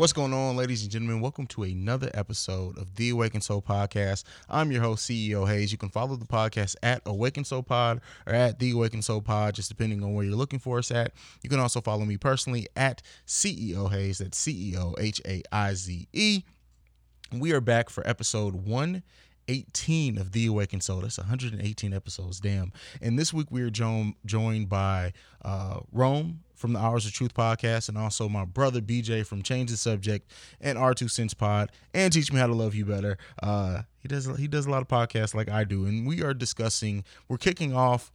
What's going on, ladies and gentlemen? Welcome to another episode of the Awaken Soul Podcast. I'm your host, CEO Haize. You can follow the podcast at Awaken Soul Pod or at the Awaken Soul Pod, just depending on where you're looking for us at. You can also follow me personally at CEO Haize. That's C E O H A I Z E. We are back for episode one 18 of The Awakened Soul. That's 118 episodes. Damn. And this week we are jo- joined by uh, Rhome from the Hours of Truth podcast and also my brother BJ from Change the Subject and R2 Cents Pod and Teach Me How to Love You Better. Uh, he does he does a lot of podcasts like I do. And we are discussing, we're kicking off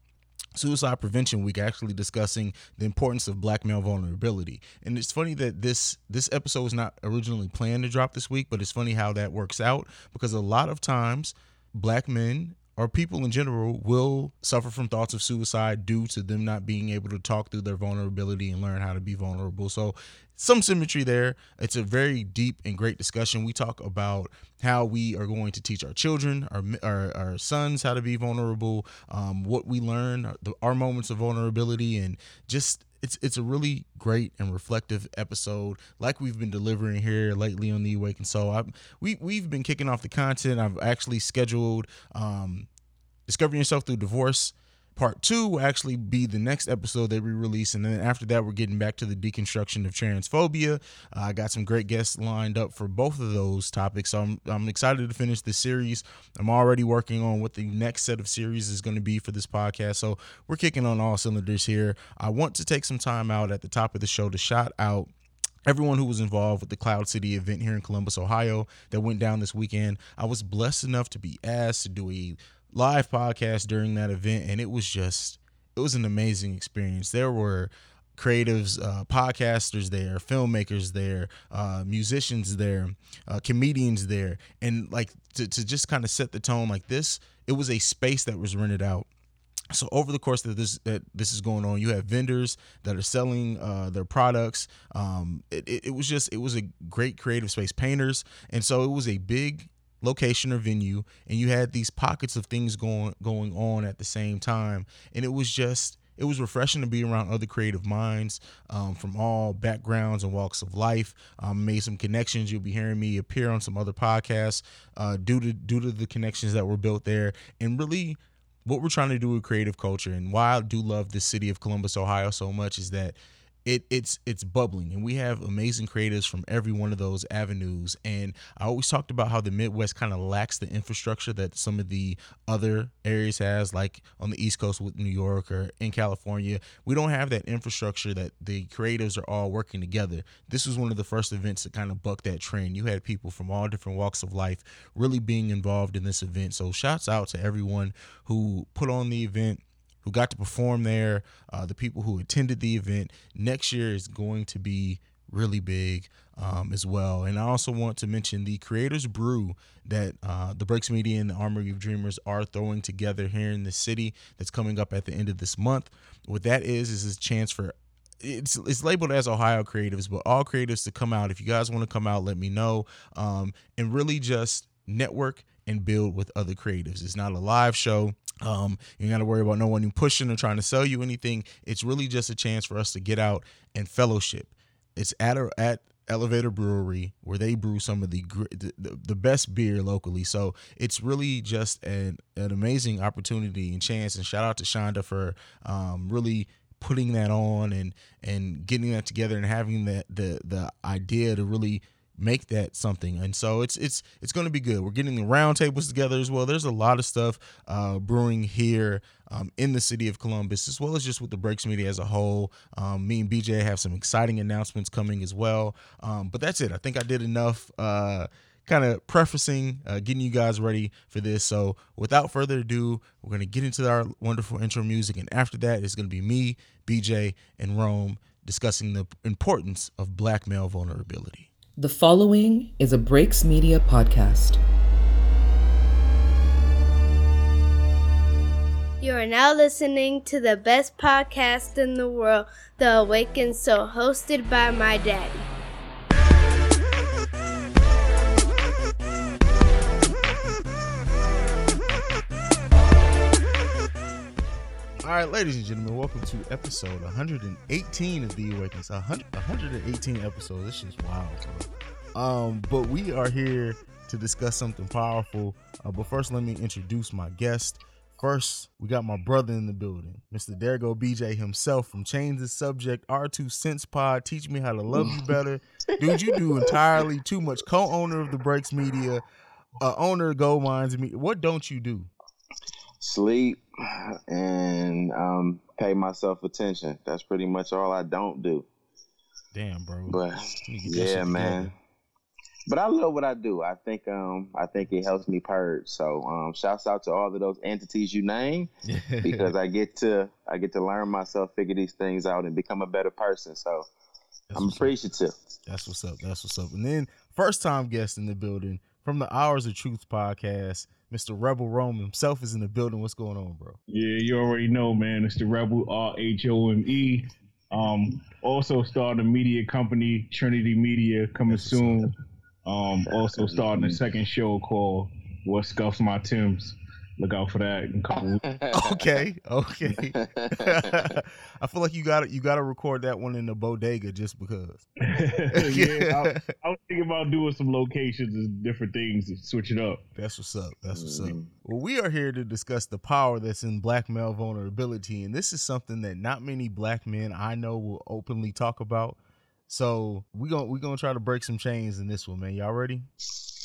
Suicide Prevention Week actually discussing the importance of black male vulnerability. And it's funny that this this episode was not originally planned to drop this week, but it's funny how that works out because a lot of times black men or people in general will suffer from thoughts of suicide due to them not being able to talk through their vulnerability and learn how to be vulnerable. So, some symmetry there. It's a very deep and great discussion. We talk about how we are going to teach our children, our our, our sons, how to be vulnerable, um, what we learn, our, our moments of vulnerability, and just it's it's a really great and reflective episode, like we've been delivering here lately on the Awakened Soul. I, we we've been kicking off the content. I've actually scheduled um, discovering yourself through divorce Part two will actually be the next episode that we release. And then after that, we're getting back to the deconstruction of transphobia. Uh, I got some great guests lined up for both of those topics. So I'm, I'm excited to finish this series. I'm already working on what the next set of series is going to be for this podcast. So we're kicking on all cylinders here. I want to take some time out at the top of the show to shout out everyone who was involved with the Cloud City event here in Columbus, Ohio, that went down this weekend. I was blessed enough to be asked to do a live podcast during that event, and it was just it was an amazing experience. There were creatives, uh, podcasters there, filmmakers there, uh, musicians there, uh, comedians there, and like to, to just kind of set the tone like this. It was a space that was rented out. So over the course that this that this is going on, you have vendors that are selling uh, their products. Um, it, it, it was just it was a great creative space, painters, and so it was a big location or venue and you had these pockets of things going going on at the same time and it was just it was refreshing to be around other creative minds um, from all backgrounds and walks of life. Um, made some connections. You'll be hearing me appear on some other podcasts uh, due to due to the connections that were built there, and really what we're trying to do with creative culture. And why I do love the city of Columbus, Ohio, so much is that it it's it's bubbling. And we have amazing creators from every one of those avenues. And i always talked about how the midwest kind of lacks the infrastructure that some of the other areas has like on the east coast with new york or in california. We don't have that infrastructure that the creatives are all working together. This was one of the first events to kind of buck that trend. You had people from all different walks of life really being involved in this event. So shouts out to everyone who put on the event who got to perform there, uh, the people who attended the event. Next year is going to be really big um, as well. And I also want to mention the Creators Brew that uh, the Breaks Media and the Armory of Dreamers are throwing together here in the city that's coming up at the end of this month. What that is, is a chance for it's it's labeled as Ohio creatives, but all creatives to come out. If you guys want to come out, let me know. Um, and really just network and build with other creatives. It's not a live show. Um, you got to worry about no one pushing or trying to sell you anything. It's really just a chance for us to get out and fellowship. It's at a, at Elevator Brewery where they brew some of the, the the best beer locally. So it's really just an an amazing opportunity and chance. And shout out to Shonda for um, really putting that on and and getting that together and having that the the idea to really make that something and so it's it's it's going to be good we're getting the roundtables together as well there's a lot of stuff uh, brewing here um, in the city of columbus as well as just with the breaks media as a whole um, me and bj have some exciting announcements coming as well um, but that's it i think i did enough uh, kind of prefacing, uh, getting you guys ready for this. So, without further ado, we're going to get into our wonderful intro music. And after that, it's going to be me, BJ, and Rhome discussing the importance of black male vulnerability. The following is a Breaks Media podcast. You are now listening to the best podcast in the world, The Awakened Soul, hosted by my daddy. Right, ladies and gentlemen, welcome to episode 118 of The Awakens. 100, 118 episodes. This is wild, bro. Um, but we are here to discuss something powerful. Uh, but first, let me introduce my guest. First, we got my brother in the building, Mr. Dergo BJ himself from Change the Subject R2 Sense Pod. Teach me how to love you better. Dude, you do entirely too much. Co owner of the Breaks Media, uh, owner of Gold Mines. What don't you do? Sleep and um, pay myself attention. That's pretty much all I don't do. Damn, bro. But yeah, man. But I love what I do. I think um I think it helps me purge. So um shouts out to all of those entities you name because I get to I get to learn myself, figure these things out, and become a better person. So That's I'm appreciative. Up. That's what's up. That's what's up. And then first time guest in the building from the Hours of Truth podcast. Mr. Rebel Rhome himself is in the building. What's going on, bro? Yeah, you already know, man. It's the Rebel R H O M E. Um, also starting a media company, Trinity Media, coming soon. Um, also starting a second show called What Scuffs My Tims. Look out for that in a couple okay, okay. I feel like you got to you got to record that one in the bodega just because. yeah, I, I, was thinking about doing some locations and different things to switch it up. That's what's up. That's what's mm. up. Well, we are here to discuss the power that's in black male vulnerability, and this is something that not many black men I know will openly talk about. So we gonna we gonna try to break some chains in this one, man. Y'all ready?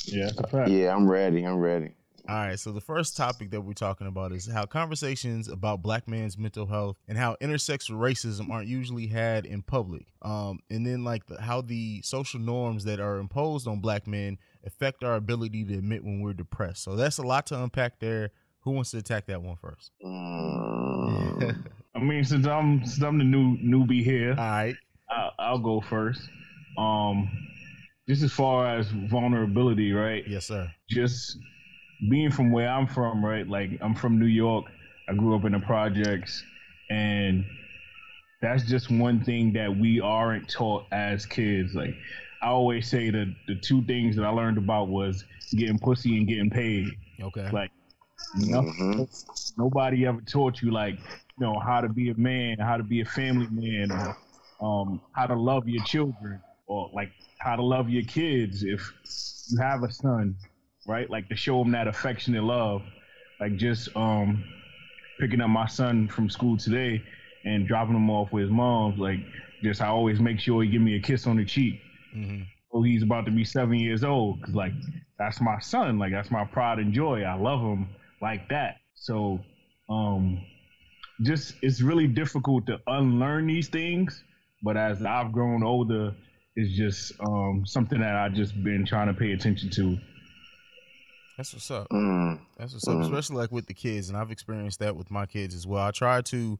Yeah, yeah, I'm ready. I'm ready. All right, so the first topic that we're talking about is how conversations about black man's mental health and how intersectional racism aren't usually had in public. Um, and then like the, how the social norms that are imposed on black men affect our ability to admit when we're depressed. So that's a lot to unpack there. Who wants to attack that one first? Um, I mean, since I'm since I'm the new newbie here, all right, I'll, I'll go first. Um, just as far as vulnerability, right? Yes, sir. Just being from where I'm from, right? Like I'm from New York. I grew up in the projects, and that's just one thing that we aren't taught as kids. Like I always say that the two things that I learned about was getting pussy and getting paid. Okay. Like you know, mm-hmm. nobody ever taught you like you know how to be a man, how to be a family man, or um, how to love your children, or like how to love your kids if you have a son, right? Like to show them that affectionate love. Like just um, picking up my son from school today and dropping him off with his mom. Like just I always make sure he give me a kiss on the cheek. Mm-hmm. So he's about to be seven years old. Cause like that's my son. Like that's my pride and joy. I love him like that. So um, just it's really difficult to unlearn these things but as I've grown older, it's just um, something that I've just been trying to pay attention to. That's what's up. Mm. That's what's up, mm. especially like with the kids, and I've experienced that with my kids as well. I try to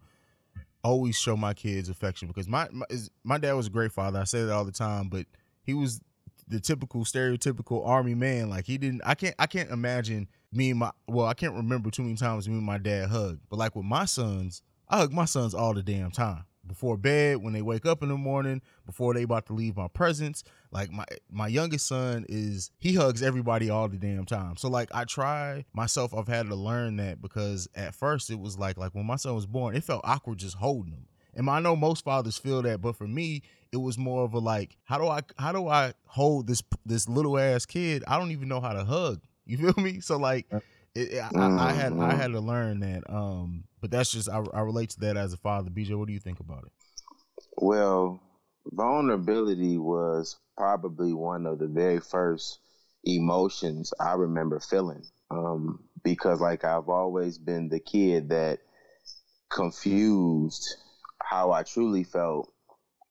always show my kids affection because my my, my dad was a great father. I say that all the time, but he was the typical stereotypical army man. Like he didn't. I can't. I can't imagine me and my. Well, I can't remember too many times me and my dad hugged. But like with my sons, I hug my sons all the damn time before bed, when they wake up in the morning, before they about to leave my presence. Like my my youngest son is he hugs everybody all the damn time. So like I try myself, I've had to learn that because at first it was like like when my son was born, it felt awkward just holding him. And I know most fathers feel that, but for me, it was more of a like, how do I how do I hold this this little ass kid? I don't even know how to hug. You feel me? So like it, I, I, had I mm-hmm. had to learn that. Um, but that's just I, I relate to that as a father. BJ, what do you think about it? Well, vulnerability was probably one of the very first emotions I remember feeling. Um, because like I've always been the kid that confused how I truly felt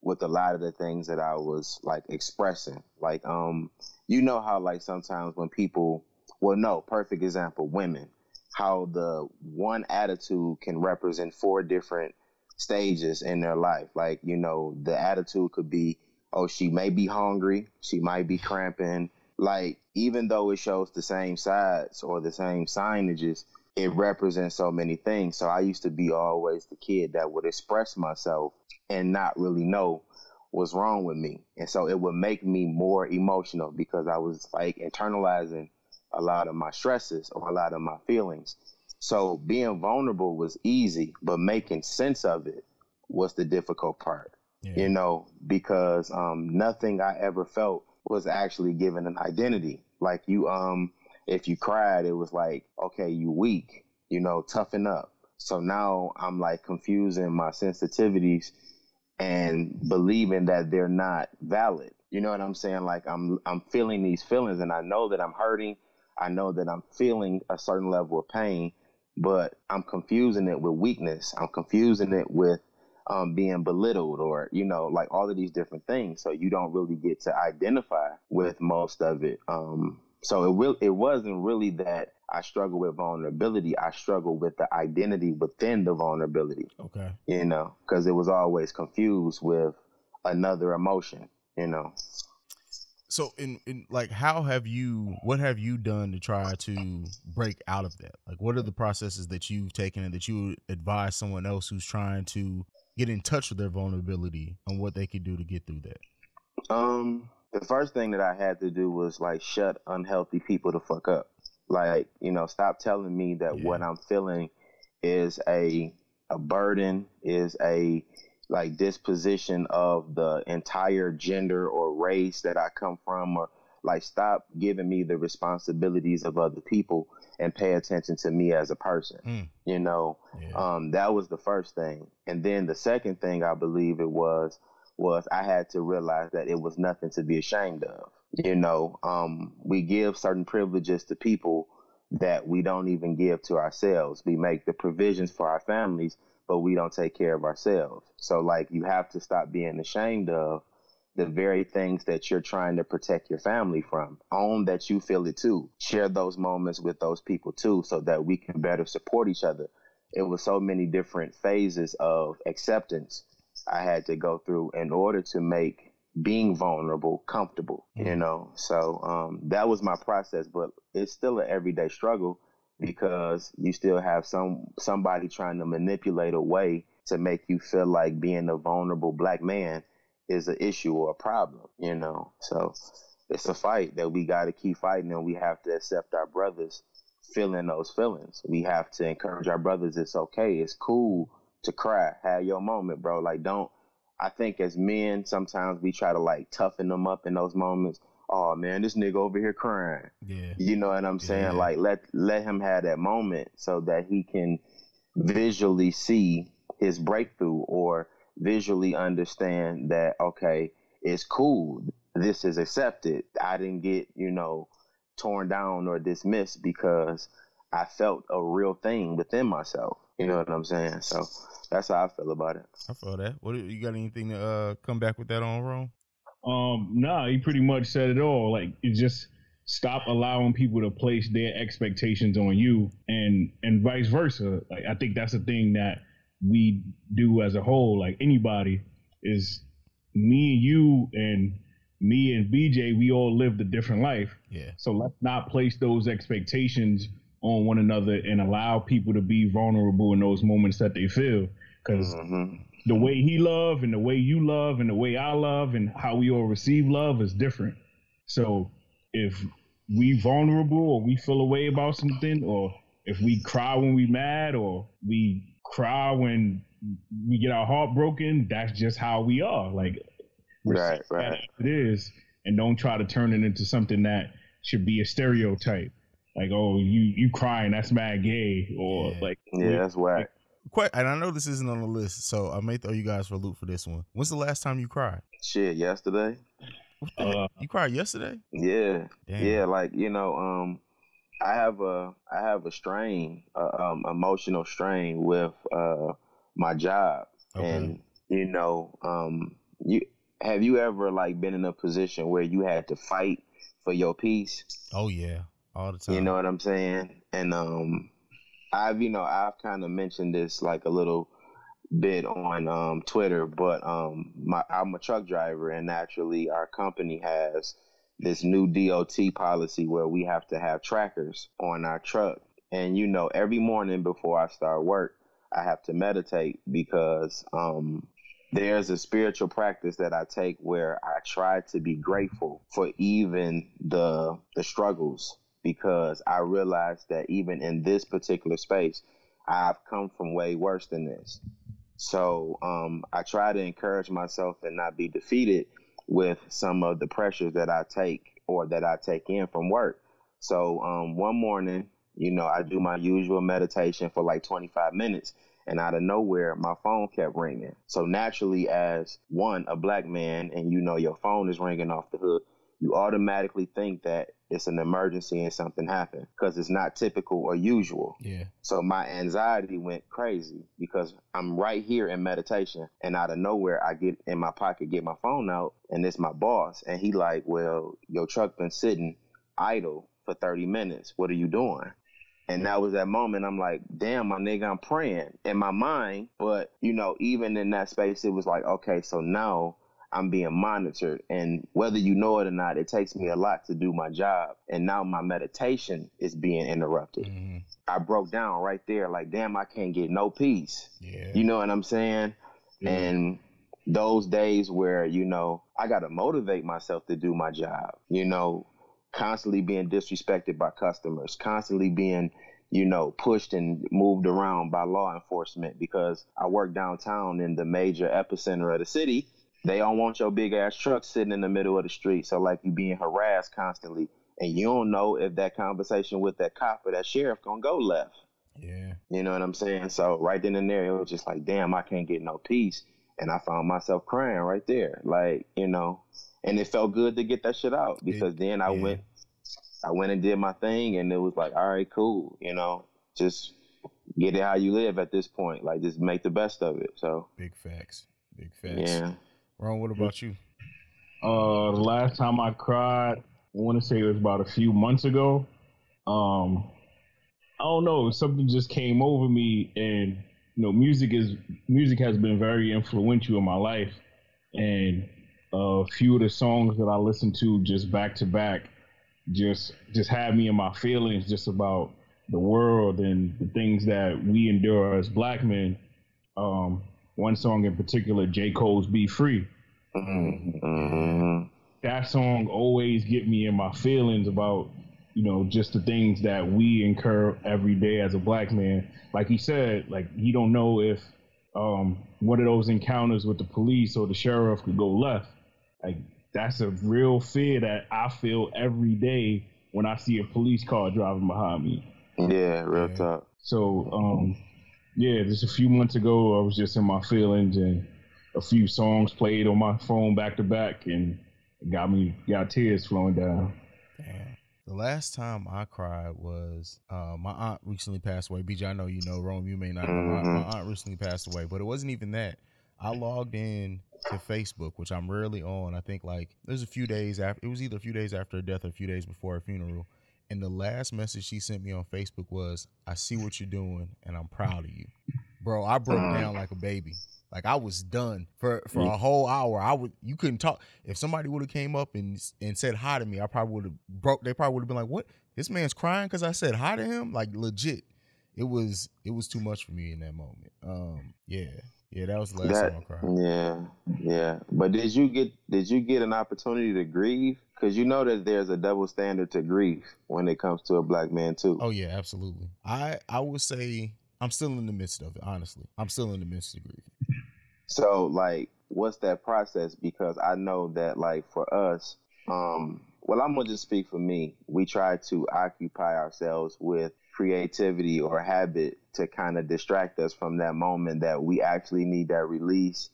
with a lot of the things that I was like expressing. Like um you know how like sometimes when people well, no, perfect example, women. How the one attitude can represent four different stages in their life. Like, you know, the attitude could be, oh, she may be hungry, she might be cramping. Like, even though it shows the same sides or the same signages, it represents so many things. So I used to be always the kid that would express myself and not really know what's wrong with me. And so it would make me more emotional because I was like internalizing a lot of my stresses or a lot of my feelings. So being vulnerable was easy, but making sense of it was the difficult part. Yeah. You know, because um, nothing I ever felt was actually given an identity. Like you, um, if you cried, it was like, okay, you weak. You know, toughen up. So now I'm like confusing my sensitivities and believing that they're not valid. You know what I'm saying? Like I'm I'm feeling these feelings and I know that I'm hurting. I know that I'm feeling a certain level of pain, but I'm confusing it with weakness. I'm confusing it with um, being belittled or you know like all of these different things. So you don't really get to identify with most of it. Um, so it will it wasn't really that I struggle with vulnerability. I struggle with the identity within the vulnerability. Okay. You know, because it was always confused with another emotion. You know. So in, in like how have you what have you done to try to break out of that? Like what are the processes that you've taken and that you would advise someone else who's trying to get in touch with their vulnerability on what they could do to get through that? Um the first thing that I had to do was like shut unhealthy people the fuck up. Like, you know, stop telling me that yeah. what I'm feeling is a a burden, is a like disposition of the entire gender or race that I come from or like stop giving me the responsibilities of other people and pay attention to me as a person. Mm. You know, yeah. um, that was the first thing. And then the second thing I believe it was was I had to realize that it was nothing to be ashamed of. You know, um, we give certain privileges to people that we don't even give to ourselves. We make the provisions for our families, but we don't take care of ourselves. So like you have to stop being ashamed of the very things that you're trying to protect your family from. Own that you feel it too. Share those moments with those people too so that we can better support each other. It was so many different phases of acceptance I had to go through in order to make being vulnerable comfortable, mm-hmm. you know. So um, that was my process, but it's still an everyday struggle because you still have some somebody trying to manipulate a way to make you feel like being a vulnerable black man is an issue or a problem, you know. So it's a fight that we got to keep fighting, and we have to accept our brothers feeling those feelings. We have to encourage our brothers. It's okay. It's cool to cry. Have your moment, bro. Like don't. I think as men, sometimes we try to like toughen them up in those moments oh man, this nigga over here crying. Yeah. You know what I'm saying? Yeah. Like let let him have that moment so that he can visually see his breakthrough or visually understand that okay, it's cool. This is accepted. I didn't get, you know, torn down or dismissed because I felt a real thing within myself. You know what I'm saying? So that's how I feel about it. I feel that. What you got anything to uh, come back with that on, Rhome? Um, nah, he pretty much said it all. Like it just stop allowing people to place their expectations on you and and vice versa. Like I think that's the thing that we do as a whole, like anybody, is me and you and me and BJ, we all lived a different life. Yeah. So let's not place those expectations on one another and allow people to be vulnerable in those moments that they feel. Because mm-hmm the way he love and the way you love and the way I love and how we all receive love is different. So if we vulnerable or we feel a way about something or if we cry when we mad or we cry when we get our heart broken, that's just how we are. Like right, right. It is. And don't try to turn it into something that should be a stereotype. Like, oh, you you crying, that's mad gay, or yeah. like Yeah, that's whack quite, and I know this isn't on the list, so I may throw you guys for a loop for this one. When's the last time you cried? Shit, yesterday. Uh, you cried yesterday? Yeah, Damn. yeah. Like you know, um, I have a I have a strain, uh, um, emotional strain with uh my job, okay. and you know, um, you have you ever like been in a position where you had to fight for your peace? Oh yeah, all the time. You know what I'm saying? And um, I've you know I've kind of mentioned this like a little bit on um, Twitter, but um, my I'm a truck driver, and naturally our company has this new DOT policy where we have to have trackers on our truck. And you know, every morning before I start work, I have to meditate because um, there's a spiritual practice that I take where I try to be grateful for even the the struggles because I realized that even in this particular space, I've come from way worse than this. So um, I try to encourage myself and not be defeated with some of the pressures that I take or that I take in from work. So um, one morning, you know, I do my usual meditation for like 25 minutes and out of nowhere my phone kept ringing so naturally as one a black man and you know your phone is ringing off the hook you automatically think that it's an emergency and something happened because it's not typical or usual. Yeah. So my anxiety went crazy because I'm right here in meditation and out of nowhere I get in my pocket, get my phone out and it's my boss and he like, well, your truck been sitting idle for 30 minutes. What are you doing? And that was that moment I'm like, damn, my nigga, I'm praying in my mind. But, you know, even in that space, it was like, okay, so now I'm being monitored. And whether you know it or not, it takes me a lot to do my job. And now my meditation is being interrupted. Mm-hmm. I broke down right there, like, damn, I can't get no peace. Yeah. You know what I'm saying? Yeah. And those days where, you know, I got to motivate myself to do my job, you know, constantly being disrespected by customers, constantly being, you know, pushed and moved around by law enforcement because I work downtown in the major epicenter of the city. They don't want your big ass truck sitting in the middle of the street. So like you being harassed constantly and you don't know if that conversation with that cop or that sheriff gonna go left. Yeah. You know what I'm saying? So right then and there, it was just like, damn, I can't get no peace. And I found myself crying right there. Like, you know, and it felt good to get that shit out because then I yeah. went I went and did my thing and it was like, all right, cool, you know, just get it how you live at this point. Like just make the best of it. So Big facts. Big facts. yeah. Ron, what about you? Uh, the last time I cried, I want to say it was about a few months ago. Um, I don't know, something just came over me, and you know, music is music has been very influential in my life, and a few of the songs that I listen to just back to back, just just had me in my feelings just about the world and the things that we endure as black men. Um, one song in particular, J. Cole's "Be Free." hmm that song always get me in my feelings about you know just the things that we incur every day as a black man like he said like he don't know if um one of those encounters with the police or the sheriff could go left like that's a real fear that i feel every day when i see a police car driving behind me Yeah, real Yeah. talk. so um yeah just a few months ago i was just in my feelings and a few songs played on my phone back to back and it got me got tears flowing down Damn. The last time I cried was uh, my aunt recently passed away. BJ, I know you know. Rhome, you may not know. My, my aunt recently passed away, but it wasn't even that. I logged in to Facebook, which I'm rarely on. I think like there's a few days after. It was either a few days after her death or a few days before her funeral. And the last message she sent me on Facebook was, "I see what you're doing, and I'm proud of you, bro." I broke down like a baby. Like I was done for for a whole hour. I would you couldn't talk. If somebody would have came up and and said hi to me, I probably would have broke. They probably would have been like, "What? This man's crying because I said hi to him." Like legit, it was it was too much for me in that moment. Um, yeah, yeah, that was the last That- time I cried. Yeah, yeah. But did you get did you get an opportunity to grieve? Because you know that there's a double standard to grief when it comes to a black man too. Oh yeah, absolutely. I I would say I'm still in the midst of it. Honestly, I'm still in the midst of grieving. So like, what's that process? Because I know that like for us, um, well, I'm gonna just speak for me. We try to occupy ourselves with creativity or habit to kind of distract us from that moment that we actually need that release.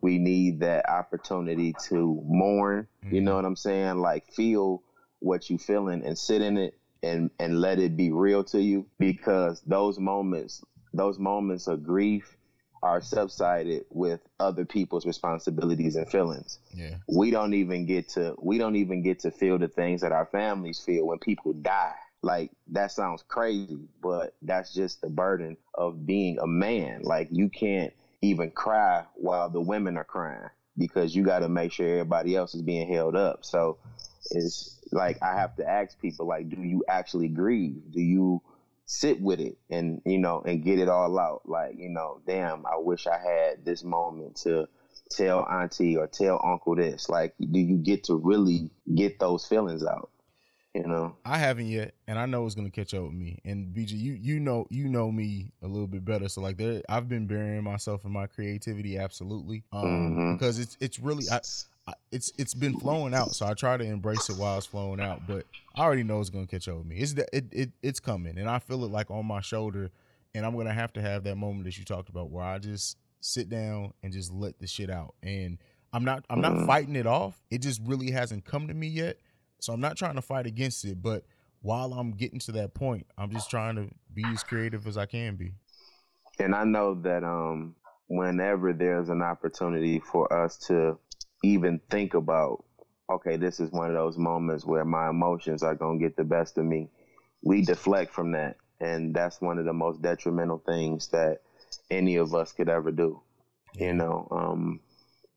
We need that opportunity to mourn. You know mm-hmm. what I'm saying? Like feel what you feeling and sit in it and and let it be real to you because those moments those moments of grief are subsided with other people's responsibilities and feelings. Yeah, We don't even get to we don't even get to feel the things that our families feel when people die. Like that sounds crazy, but that's just the burden of being a man. Like you can't even cry while the women are crying because you got to make sure everybody else is being held up. So it's like I have to ask people like do you actually grieve? Do you sit with it and you know and get it all out. Like you know damn i wish i had this moment to tell auntie or tell uncle this. Like do you get to really get those feelings out You know, I haven't yet, and I know it's gonna catch up with me. And BJ, you you know you know me a little bit better, so like there, I've been burying myself in my creativity, absolutely, um, Mhm. because it's it's really I, it's it's been flowing out, so I try to embrace it while it's flowing out. But I already know it's gonna catch up with me. It's the, it, it it's coming, and I feel it like on my shoulder, and I'm gonna have to have that moment that you talked about where I just sit down and just let the shit out, and I'm not I'm not Mhm. fighting it off. It just really hasn't come to me yet. So I'm not trying to fight against it, but while I'm getting to that point, I'm just trying to be as creative as I can be. and I know that um, whenever there's an opportunity for us to even think about, okay, this is one of those moments where my emotions are gonna get the best of me, we deflect from that, and that's one of the most detrimental things that any of us could ever do. You know, um,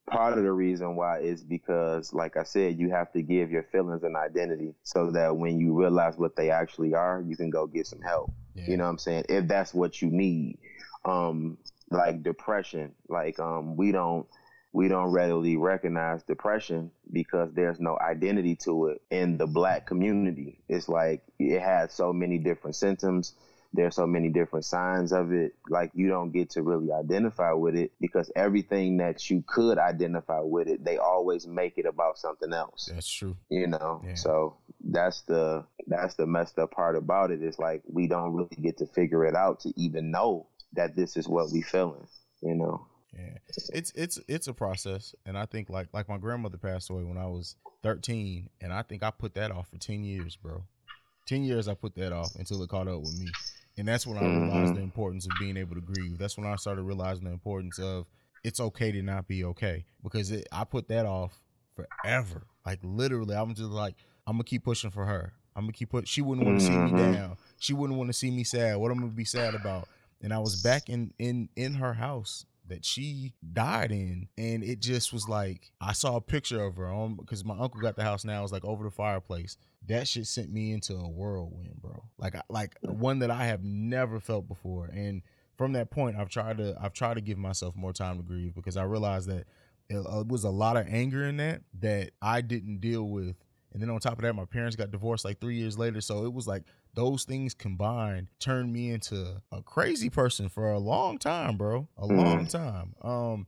part of the reason why is because, like I said, you have to give your feelings an identity so that when you realize what they actually are, you can go get some help. Yeah. You know what I'm saying? If that's what you need. Um, like depression, like um, we don't we don't readily recognize depression because there's no identity to it in the black community. It's like it has so many different symptoms. There's so many different signs of it. Like you don't get to really identify with it because everything that you could identify with it, they always make it about something else That's true. you know Yeah. so that's the that's the messed up part about it. it is like we don't really get to figure it out to even know that this is what we feeling you know Yeah. It's it's it's a process. And I think like like my grandmother passed away when I was 13, and I think I put that off for 10 years, bro. 10 years I put that off until it caught up with me. And that's when I realized Mhm. the importance of being able to grieve. That's when I started realizing the importance of it's okay to not be okay because it, I put that off forever. Like literally, I'm just like I'm gonna keep pushing for her. I'm gonna keep put. She wouldn't want to see me Mhm. down. She wouldn't want to see me sad. What I'm gonna be sad about? And I was back in in in her house that she died in, and it just was like I saw a picture of her on because my uncle got the house now. It was like over the fireplace. That shit sent me into a whirlwind, bro. Like like one that I have never felt before, and from that point, I've tried to I've tried to give myself more time to grieve because I realized that uh, it was a lot of anger in that that I didn't deal with. And then on top of that, my parents got divorced like three years later. So it was like those things combined turned me into a crazy person for a long time, bro. A long time. Um,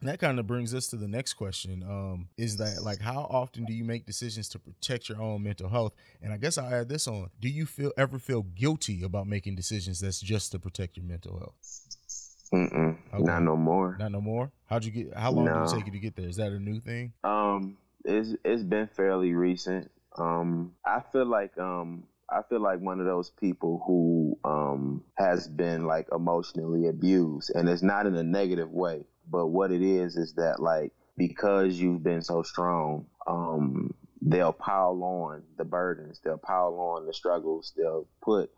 and that kind of brings us to the next question. Um, is that like how often do you make decisions to protect your own mental health? And I guess I'll add this on. Do you feel ever feel guilty about making decisions that's just to protect your mental health? Okay. not no more Not no more. How'd you get? How long did No. it take you to get there? Is that a new thing? um it's it's been fairly recent um i feel like um i feel like one of those people who um has been like emotionally abused and it's not in a negative way but what it is is that like because you've been so strong um they'll pile on the burdens they'll pile on the struggles they'll put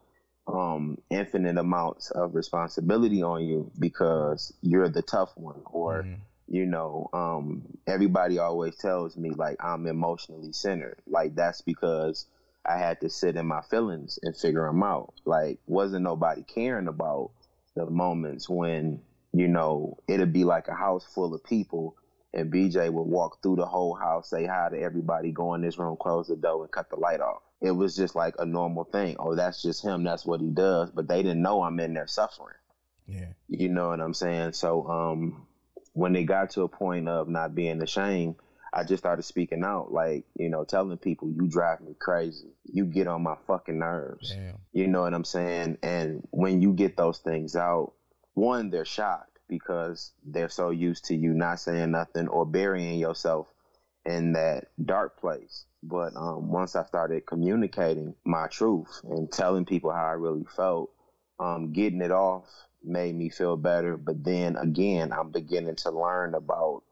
um infinite amounts of responsibility on you because you're the tough one or Mhm. You know um everybody always tells me like i'm emotionally centered. Like that's because i had to sit in my feelings and figure them out. Like wasn't nobody caring about the moments when you know it'd be like a house full of people and bj would walk through the whole house say hi to everybody go in this room close the door and cut the light off. It was just like a normal thing. Oh that's just him. That's what he does. But they didn't know i'm in there suffering. Yeah. you know what I'm saying? So um when it got to a point of not being ashamed, I just started speaking out, like, you know, telling people, you drive me crazy. You get on my fucking nerves. Damn. You know what I'm saying? And when you get those things out, one, they're shocked because they're so used to you not saying nothing or burying yourself in that dark place. But um, once I started communicating my truth and telling people how I really felt, um, getting it off made me feel better. But then again, I'm beginning to learn about,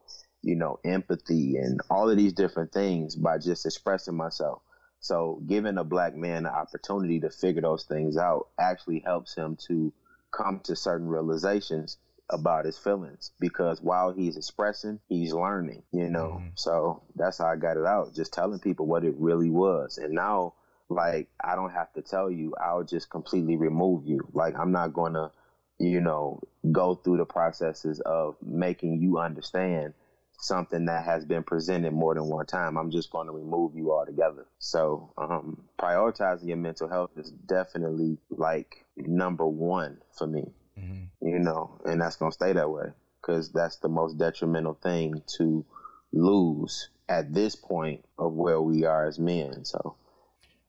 you know, empathy and all of these different things by just expressing myself. So giving a black man the opportunity to figure those things out actually helps him to come to certain realizations about his feelings because while he's expressing, he's learning, you know. Mhm. So that's how I got it out, just telling people what it really was. And now like I don't have to tell you, I'll just completely remove you. Like I'm not going to, you know, go through the processes of making you understand something that has been presented more than one time. I'm just going to remove you altogether. So, um, prioritizing your mental health is definitely like number one for me, mm-hmm. you know, and that's going to stay that way because that's the most detrimental thing to lose at this point of where we are as men. So,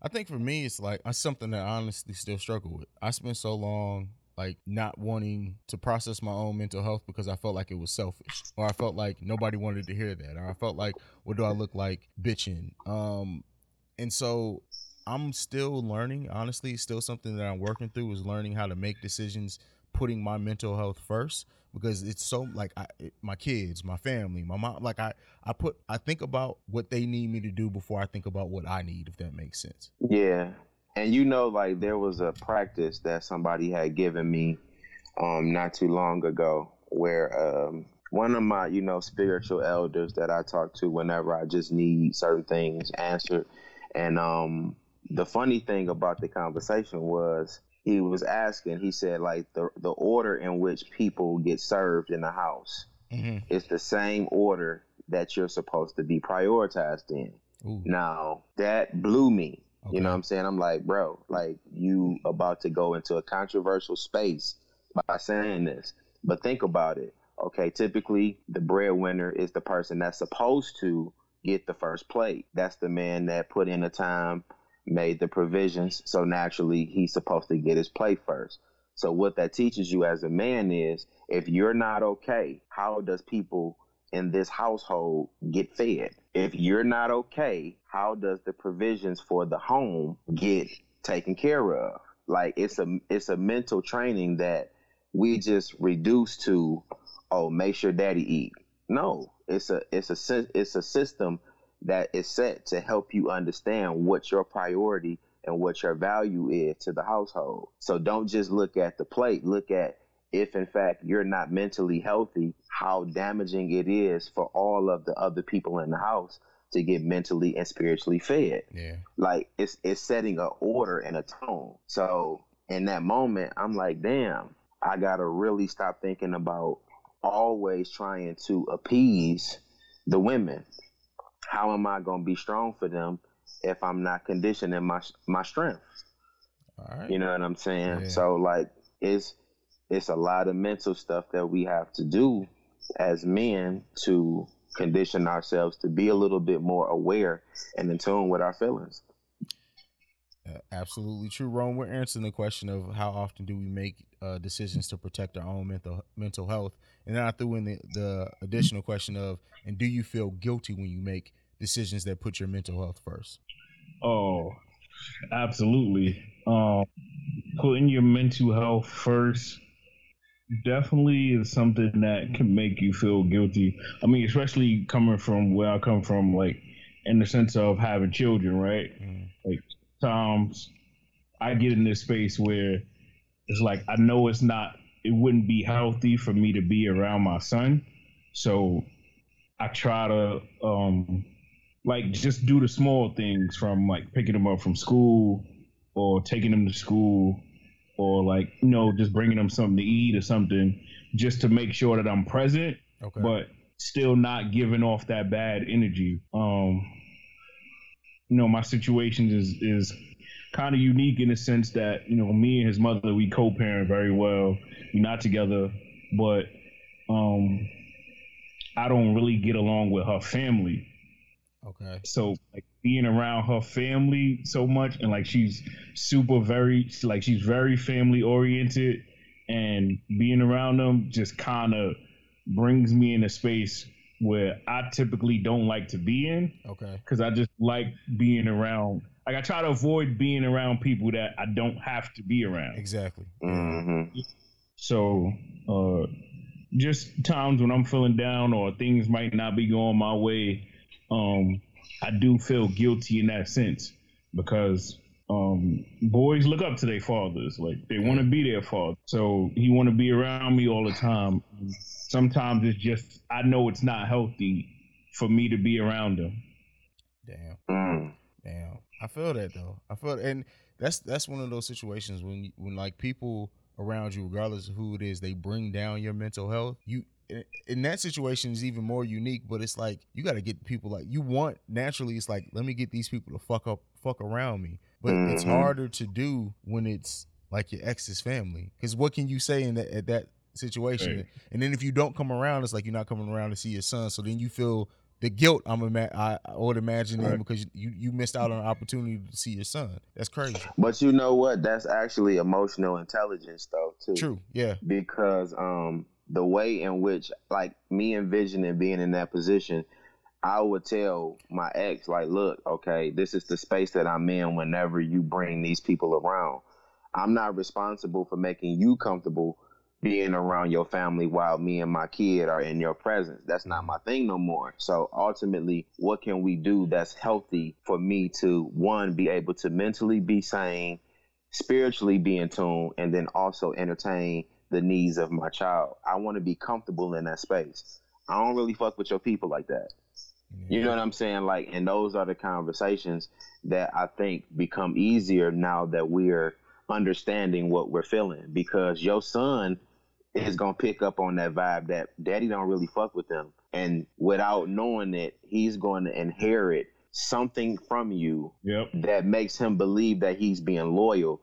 I think for me, it's like it's something that I honestly still struggle with. I spent so long like not wanting to process my own mental health because I felt like it was selfish, or I felt like nobody wanted to hear that, or I felt like what do I look like bitching? Um, and so I'm still learning. Honestly, it's still something that I'm working through is learning how to make decisions putting my mental health first because it's so like I, it, my kids, my family, my mom. Like I, I put, I think about what they need me to do before I think about what I need. If that makes sense. Yeah, and you know, like there was a practice that somebody had given me, um, not too long ago, where um, one of my, you know, spiritual elders that I talk to whenever I just need certain things answered, and um, the funny thing about the conversation was he was asking, he said, like the the order in which people get served in the house mm-hmm. is the same order that you're supposed to be prioritized in. Ooh. Now that blew me. Okay. You know what I'm saying? I'm like, bro, like you about to go into a controversial space by saying this. But think about it. Okay, typically the breadwinner is the person that's supposed to get the first plate. That's the man that put in the time made the provisions. So naturally, he's supposed to get his play first. So what that teaches you as a man is if you're not okay, how does people in this household get fed? If you're not okay, how does the provisions for the home get taken care of? Like it's a it's a mental training that we just reduce to, oh, make sure daddy eat. No, it's a it's a it's a system that is set to help you understand what your priority and what your value is to the household. So don't just look at the plate, look at if in fact you're not mentally healthy, how damaging it is for all of the other people in the house to get mentally and spiritually fed. Yeah. Like it's it's setting an order and a tone. So in that moment, I'm like, damn, I gotta really stop thinking about always trying to appease the women how am I to be strong for them if I'm not conditioning my my strength? All right. You know what I'm saying? Yeah. So like it's it's a lot of mental stuff that we have to do as men to condition ourselves to be a little bit more aware and in tune with our feelings. Uh, absolutely true, Rhome. We're answering the question of how often do we make uh, decisions to protect our own mental mental health, and then I threw in the, the additional question of, and do you feel guilty when you make decisions that put your mental health first? Oh, absolutely. Um, putting your mental health first definitely is something that can make you feel guilty. I mean, especially coming from where I come from, like in the sense of having children, right? Mm. Like times I get in this space where it's like I know it's not it wouldn't be healthy for me to be around my son. So I try to um like just do the small things from like picking him up from school or taking him to school or like you know just bringing them something to eat or something just to make sure that I'm present okay. but still not giving off that bad energy um you know, my situation is is kind of unique in the sense that you know me and his mother we co-parent very well. We're not together, but um, I don't really get along with her family. Okay. So like being around her family so much and like she's super very like she's very family oriented and being around them just kind of brings me in a space where I typically don't like to be in. Okay. Because I just like being around. Like I try to avoid being around people that I don't have to be around. Exactly. Mm-hmm. So, uh, just times when I'm feeling down or things might not be going my way, um, I do feel guilty in that sense because um, boys look up to their fathers. Like they want to be their father. So he want to be around me all the time. Sometimes it's just I know it's not healthy for me to be around him. Damn. Damn. I feel that though. I feel and that's that's one of those situations when when like people around you, regardless of who it is, they bring down your mental health. You in that situation is even more unique. But it's like you got to get people like you want naturally. It's like let me get these people to fuck up, fuck around me. But mm-hmm. it's harder to do when it's like your ex's family. Because what can you say in that at that situation? Right. And then if you don't come around, it's like you're not coming around to see your son. So then you feel the guilt I'm ima- I, I would imagine right. because you you missed out on an opportunity to see your son. That's crazy. But you know what? That's actually emotional intelligence, though. Too. True. Yeah. Because um, the way in which, like me envisioning being in that position, I would tell my ex, like, look, okay, this is the space that I'm in. Whenever you bring these people around, I'm not responsible for making you comfortable being around your family while me and my kid are in your presence. That's not my thing no more. So ultimately, what can we do that's healthy for me to one be able to mentally be sane, spiritually be in tune, and then also entertain the needs of my child. I want to be comfortable in that space. I don't really fuck with your people like that. You know what I'm saying? Like, and those are the conversations that I think become easier now that we're understanding what we're feeling because your son is gonna pick up on that vibe that daddy don't really fuck with them. And without knowing it, he's going to inherit something from you yep. that makes him believe that he's being loyal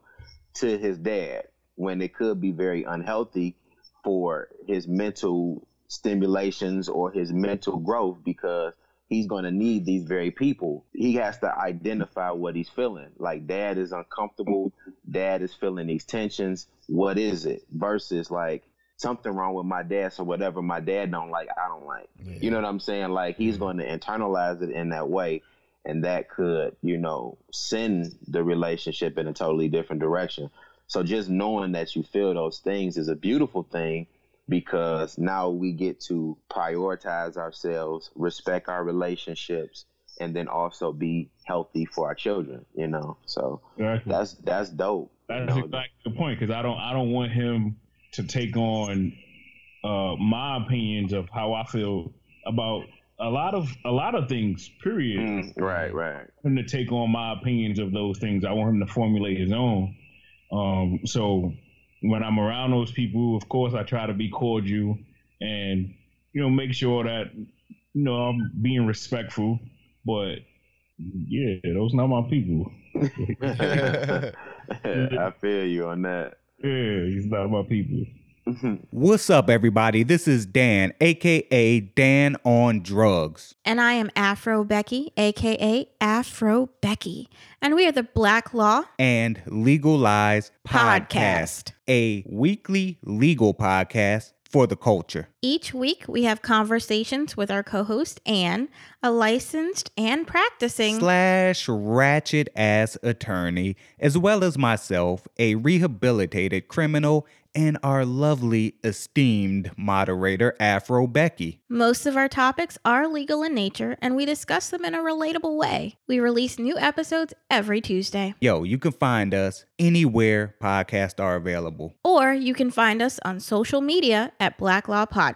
to his dad when it could be very unhealthy for his mental stimulations or his mental growth because he's going to need these very people. He has to identify what he's feeling. Like dad is uncomfortable, dad is feeling these tensions. What is it? Versus like something wrong with my dad, so whatever my dad don't like, I don't like. Yeah. You know what I'm saying? Like he's going to internalize it in that way, and that could, you know, send the relationship in a totally different direction. So just knowing that you feel those things is a beautiful thing because now we get to prioritize ourselves, respect our relationships, and then also be healthy for our children. You know, so exactly. that's that's dope. That's you know? exactly the point because I don't I don't want him to take on uh, my opinions of how I feel about a lot of a lot of things. Period. Mm, right, right. Him to take on my opinions of those things. I want him to formulate his own. Um, so when I'm around those people, of course, I try to be cordial and you know make sure that you know I'm being respectful. But yeah, those not my people. I feel you on that. Yeah, he's not my people. Mm-hmm. What's up, everybody? This is Dan, aka Dan on Drugs. And I am Afro Becky, aka Afro Becky. And we are the Black Law and Legal Lies podcast, podcast. a weekly legal podcast for the culture. Each week, we have conversations with our co host, Anne, a licensed and practicing slash ratchet ass attorney, as well as myself, a rehabilitated criminal and our lovely, esteemed moderator, Afro Becky. Most of our topics are legal in nature, and we discuss them in a relatable way. We release new episodes every Tuesday. Yo, you can find us anywhere podcasts are available. Or you can find us on social media at Black Law Podcast.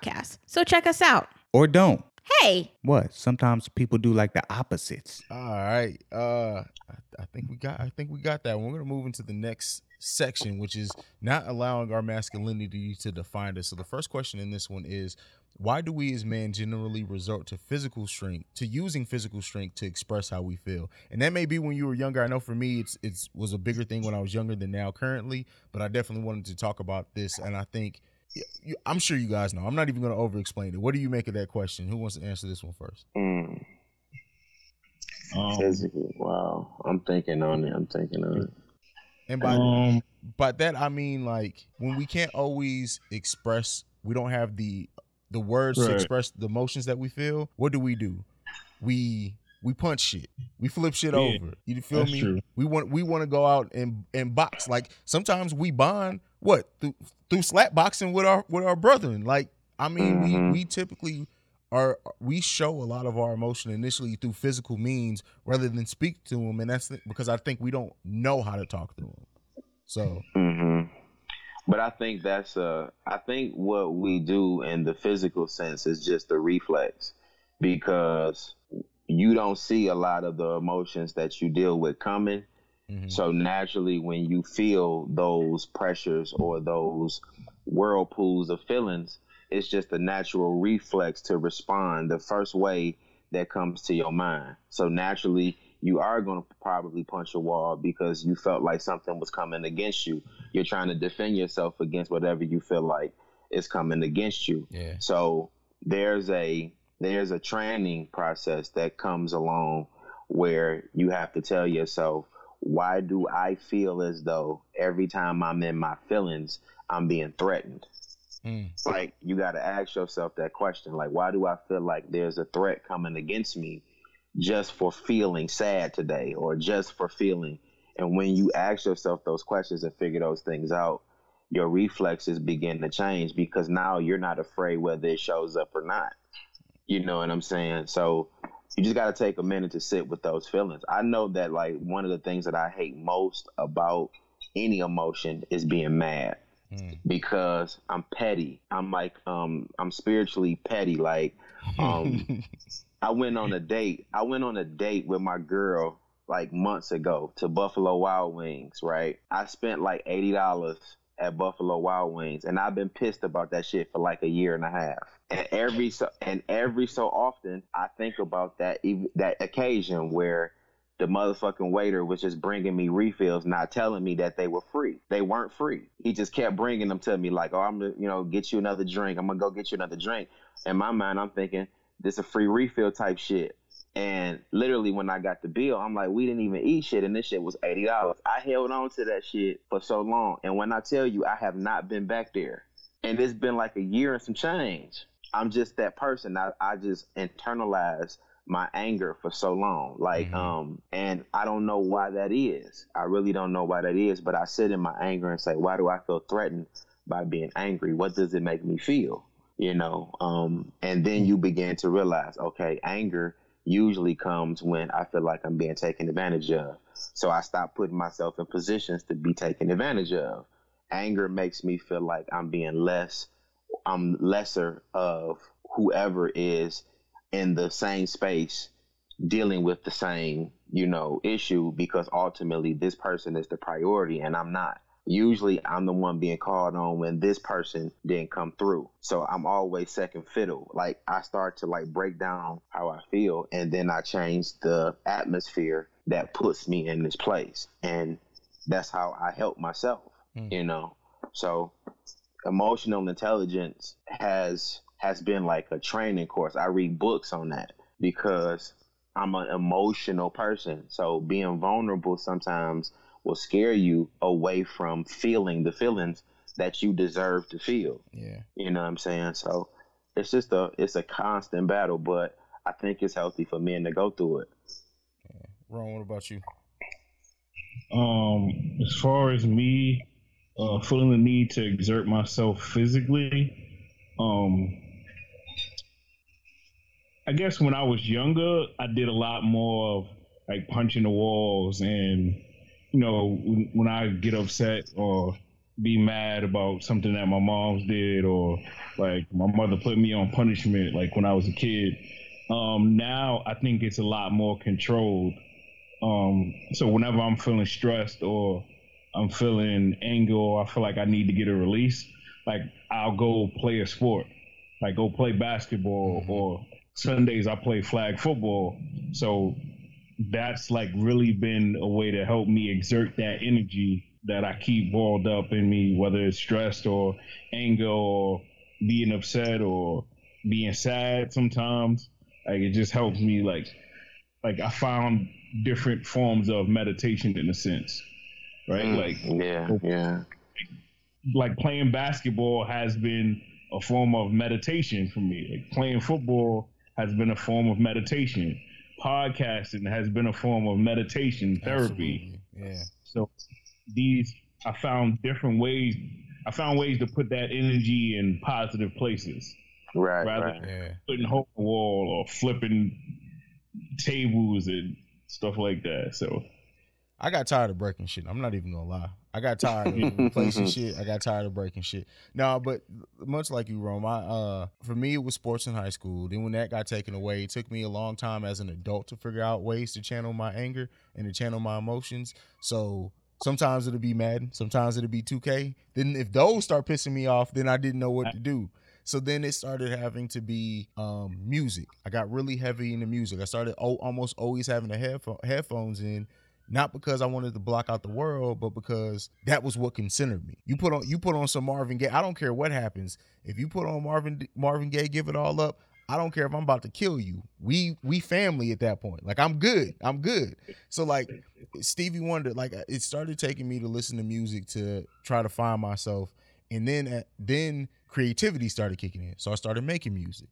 So check us out. Or don't. Hey. What? Sometimes people do like the opposites. All right. Uh I, I think we got I think we got that. We're gonna move into the next section, which is not allowing our masculinity to define us. So the first question in this one is why do we as men generally resort to physical strength, to using physical strength to express how we feel? And that may be when you were younger. I know for me it's it's was a bigger thing when I was younger than now currently, but I definitely wanted to talk about this and I think I'm sure you guys know. I'm not even going to over explain it. What do you make of that question? Who wants to answer this one first? Mm. Um, Physical. Wow. I'm thinking on it. I'm thinking on it. And by um, by that I mean like when we can't always express, we don't have the the words right. to express the emotions that we feel. What do we do? We we punch shit. We flip shit yeah, over. You feel me? True. We want we want to go out and and box. Like sometimes we bond what through through slap boxing with our with our brethren. Like I mean, mm-hmm. we we typically are we show a lot of our emotion initially through physical means rather than speak to them, and that's because I think we don't know how to talk to them. So. Mm-hmm. But I think that's uh I think what we do in the physical sense is just a reflex because you don't see a lot of the emotions that you deal with coming. Mm-hmm. So naturally when you feel those pressures or those whirlpools of feelings, it's just a natural reflex to respond the first way that comes to your mind. So naturally, you are going to probably punch a wall because you felt like something was coming against you. You're trying to defend yourself against whatever you feel like is coming against you. Yeah. So there's a there's a training process that comes along where you have to tell yourself, why do I feel as though every time I'm in my feelings, I'm being threatened? Mm. Like you got to ask yourself that question. Like, why do I feel like there's a threat coming against me just for feeling sad today or just for feeling? And when you ask yourself those questions and figure those things out, your reflexes begin to change because now you're not afraid whether it shows up or not. You know what I'm saying? So you just got to take a minute to sit with those feelings. I know that like one of the things that I hate most about any emotion is being mad Mm. because I'm petty. I'm like um I'm spiritually petty like um I went on a date. I went on a date with my girl like months ago to Buffalo Wild Wings, right? I spent like $80 at Buffalo Wild Wings and I've been pissed about that shit for like a year and a half. And every so and every so often I think about that that occasion where the motherfucking waiter was just bringing me refills, not telling me that they were free. They weren't free. He just kept bringing them to me like, "Oh, I'm gonna, you know, get you another drink. I'm gonna go get you another drink." In my mind, I'm thinking this is a free refill type shit. And literally, when I got the bill, I'm like, "We didn't even eat shit, and this shit was eighty dollars." I held on to that shit for so long, and when I tell you, I have not been back there, and it's been like a year and some change. I'm just that person. I, I just internalized my anger for so long. Like, Mhm. um, and I don't know why that is. I really don't know why that is, but I sit in my anger and say, why do I feel threatened by being angry? What does it make me feel? You know, um, and then you begin to realize, okay, anger usually comes when I feel like I'm being taken advantage of. So I stop putting myself in positions to be taken advantage of. Anger makes me feel like I'm being less, I'm lesser of whoever is in the same space dealing with the same, you know, issue because ultimately this person is the priority and I'm not. Usually I'm the one being called on when this person didn't come through. So I'm always second fiddle. Like I start to like break down how I feel and then I change the atmosphere that puts me in this place. And that's how I help myself, Mm. you know. So emotional intelligence has has been like a training course. I read books on that because I'm an emotional person. So being vulnerable sometimes will scare you away from feeling the feelings that you deserve to feel. Yeah. You know what I'm saying? So it's just a it's a constant battle, but I think it's healthy for men to go through it. Ron, what about you? Um, as far as me, uh, feeling the need to exert myself physically, um, I guess when I was younger, I did a lot more of like punching the walls, and you know, when, when I get upset or be mad about something that my mom's did, or like my mother put me on punishment, like when I was a kid. Um, now I think it's a lot more controlled. Um, so whenever I'm feeling stressed or I'm feeling anger or I feel like I need to get a release, like I'll go play a sport, like go play basketball or Sundays I play flag football. So that's like really been a way to help me exert that energy that I keep boiled up in me, whether it's stressed or anger or being upset or being sad sometimes. Like it just helps me like like I found different forms of meditation in a sense. Right? Mm, Like yeah, yeah. like playing basketball has been a form of meditation for me. Like playing football has been a form of meditation. Podcasting has been a form of meditation therapy. Absolutely. Yeah. So these I found different ways I found ways to put that energy in positive places. Right, Rather right. Yeah. Putting hole in the wall or flipping tables and stuff like that. So I got tired of breaking shit. I'm not even gonna lie. I got tired of replacing shit. I got tired of breaking shit. No, but much like you, Rhome, I uh for me it was sports in high school. Then when that got taken away, it took me a long time as an adult to figure out ways to channel my anger and to channel my emotions. So sometimes it'll be Madden, sometimes it'll be 2K. Then if those start pissing me off, then I didn't know what to do. So then it started having to be um, music. I got really heavy into music. I started almost always having the headpho- headphones in, not because I wanted to block out the world, but because that was what considered me. You put on you put on some Marvin Gaye. I don't care what happens. If you put on Marvin Marvin Gaye, give it all up. I don't care if I'm about to kill you. We we family at that point. Like I'm good. I'm good. So like Stevie Wonder, like it started taking me to listen to music to try to find myself, and then uh, then creativity started kicking in. So I started making music.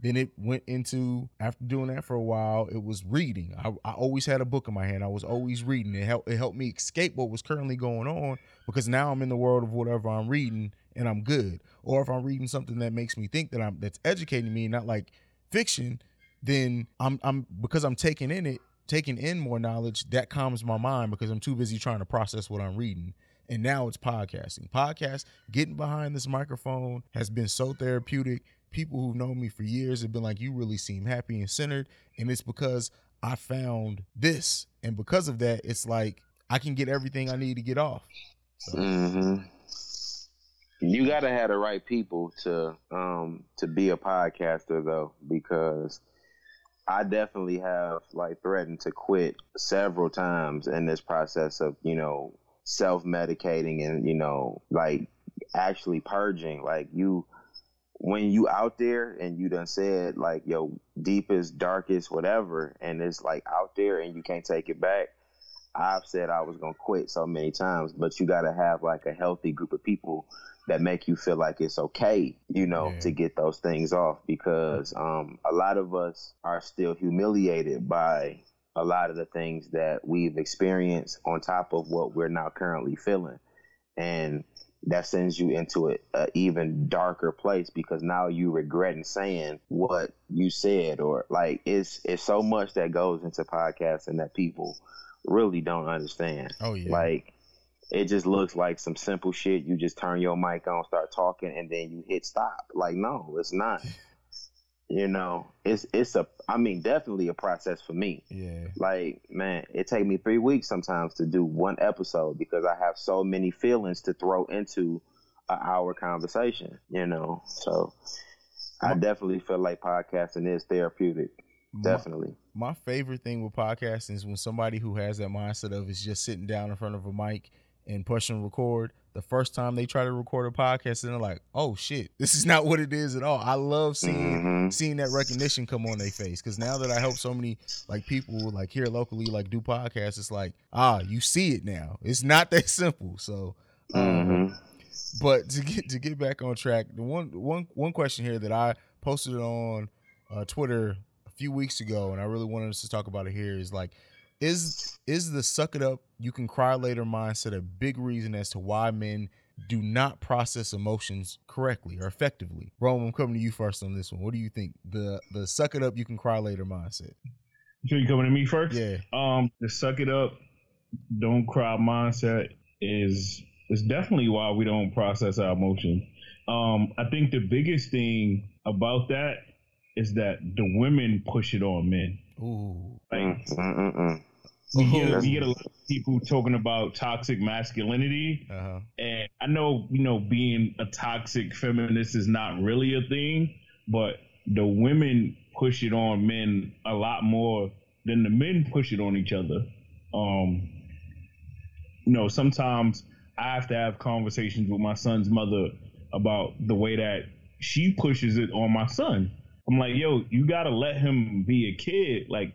Then it went into after doing that for a while, it was reading. I, I always had a book in my hand. I was always reading. It helped it helped me escape what was currently going on because now I'm in the world of whatever I'm reading and I'm good. Or if I'm reading something that makes me think that I'm that's educating me, not like fiction, then I'm I'm because I'm taking in it, taking in more knowledge, that calms my mind because I'm too busy trying to process what I'm reading. And now it's podcasting. Podcast, getting behind this microphone has been so therapeutic people who've known me for years have been like, you really seem happy and centered. And it's because I found this. And because of that, it's like I can get everything I need to get off. So. Mm-hmm. You gotta have the right people to um to be a podcaster though, because I definitely have like threatened to quit several times in this process of, you know, self medicating and, you know, like actually purging. Like you when you out there and you done said like your deepest, darkest, whatever, and it's like out there and you can't take it back. I've said I was gonna quit so many times, but you gotta have like a healthy group of people that make you feel like it's okay, you know, yeah. to get those things off because um, a lot of us are still humiliated by a lot of the things that we've experienced on top of what we're now currently feeling. And that sends you into a, a, even darker place because now you regretting saying what you said or like it's it's so much that goes into podcasting that people really don't understand. Oh yeah. Like it just looks like some simple shit. You just turn your mic on, start talking, and then you hit stop. Like no, it's not. you know it's it's a i mean definitely a process for me. Yeah. Like man it take me three weeks sometimes to do one episode because i have so many feelings to throw into an hour conversation you know? So i definitely feel like podcasting is therapeutic. Definitely. my, my favorite thing with podcasting is when somebody who has that mindset of is just sitting down in front of a mic and pushing record the first time they try to record a podcast and they're like, "Oh shit, this is not what it is at all." I love seeing mm-hmm. seeing that recognition come on their face because now that I help so many like people like here locally like do podcasts, it's like ah, you see it now. It's not that simple. So, um, mm-hmm. but to get to get back on track, the one one one question here that I posted on uh, Twitter a few weeks ago, and I really wanted us to talk about it here is like is is the suck it up you can cry later mindset a big reason as to why men do not process emotions correctly or effectively. Rhome i'm coming to you first on this one. What do you think? The the suck it up you can cry later mindset. So you coming to me first? Yeah. Um the suck it up don't cry mindset is is definitely why we don't process our emotions. Um i think the biggest thing about that is that the women push it on men. Ooh. Like, we get, we get a lot of people talking about toxic masculinity, uh-huh. and I know you know being a toxic feminist is not really a thing, but the women push it on men a lot more than the men push it on each other. Um, you know, sometimes I have to have conversations with my son's mother about the way that she pushes it on my son. I'm like, yo, you gotta let him be a kid. Like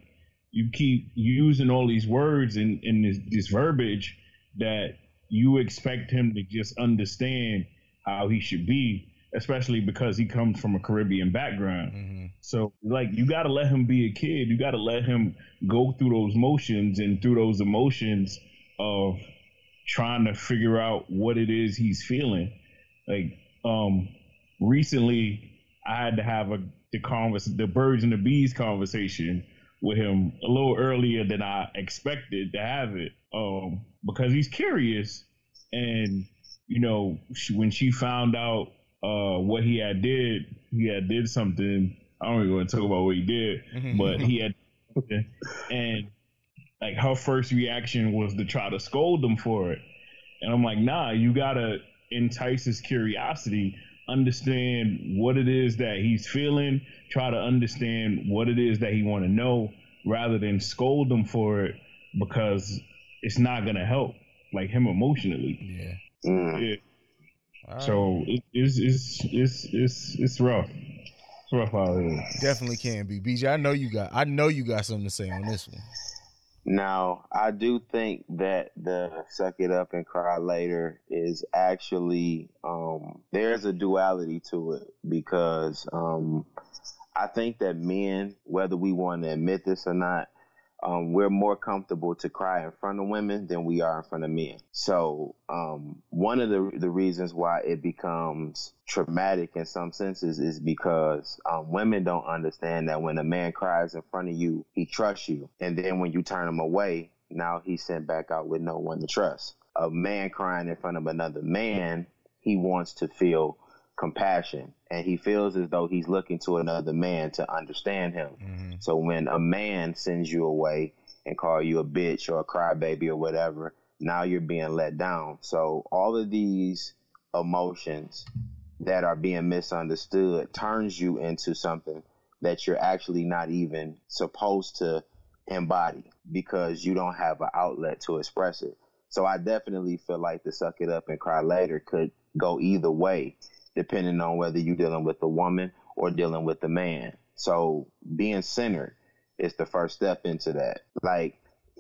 you keep using all these words and in, in this, this verbiage that you expect him to just understand how he should be, especially because he comes from a Caribbean background. Mm-hmm. So, like, you got to let him be a kid. You got to let him go through those motions and through those emotions of trying to figure out what it is he's feeling. Like, um, recently, I had to have a the convers the birds and the bees conversation with him a little earlier than I expected to have it, um, because he's curious, and you know she, when she found out uh, what he had did, he had did something. I don't even want to talk about what he did, mm-hmm. but he had, and like her first reaction was to try to scold him for it, and I'm like, nah, you gotta entice his curiosity understand what it is that he's feeling, try to understand what it is that he want to know rather than scold him for it because it's not going to help like him emotionally. Yeah. Mm. Yeah. All right. So it, it's, it's it's it's it's rough. It's rough out here. definitely can be. BJ, I know you got I know you got something to say on this one. Now, I do think that the suck it up and cry later is actually um there's a duality to it because um I think that men, whether we want to admit this or not, um, we're more comfortable to cry in front of women than we are in front of men. So um, one of the the reasons why it becomes traumatic in some senses is because um, women don't understand that when a man cries in front of you, he trusts you, and then when you turn him away, now he's sent back out with no one to trust. A man crying in front of another man, he wants to feel compassion and he feels as though he's looking to another man to understand him. Mhm. So when a man sends you away and call you a bitch or a crybaby or whatever, now you're being let down. So all of these emotions that are being misunderstood turns you into something that you're actually not even supposed to embody because you don't have an outlet to express it. So I definitely feel like the suck it up and cry later could go either way, depending on whether you're dealing with a woman or dealing with a man. So being centered is the first step into that. Like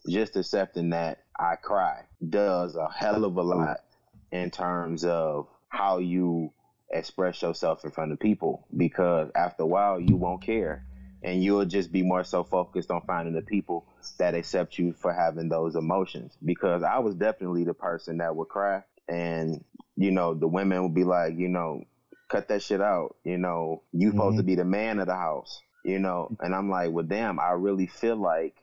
just accepting that I cry does a hell of a lot in terms of how you express yourself in front of people because after a while you won't care and you'll just be more so focused on finding the people that accept you for having those emotions because I was definitely the person that would cry and you know the women would be like you know cut that shit out you know you supposed to be the man of the house you know and I'm like well damn I really feel like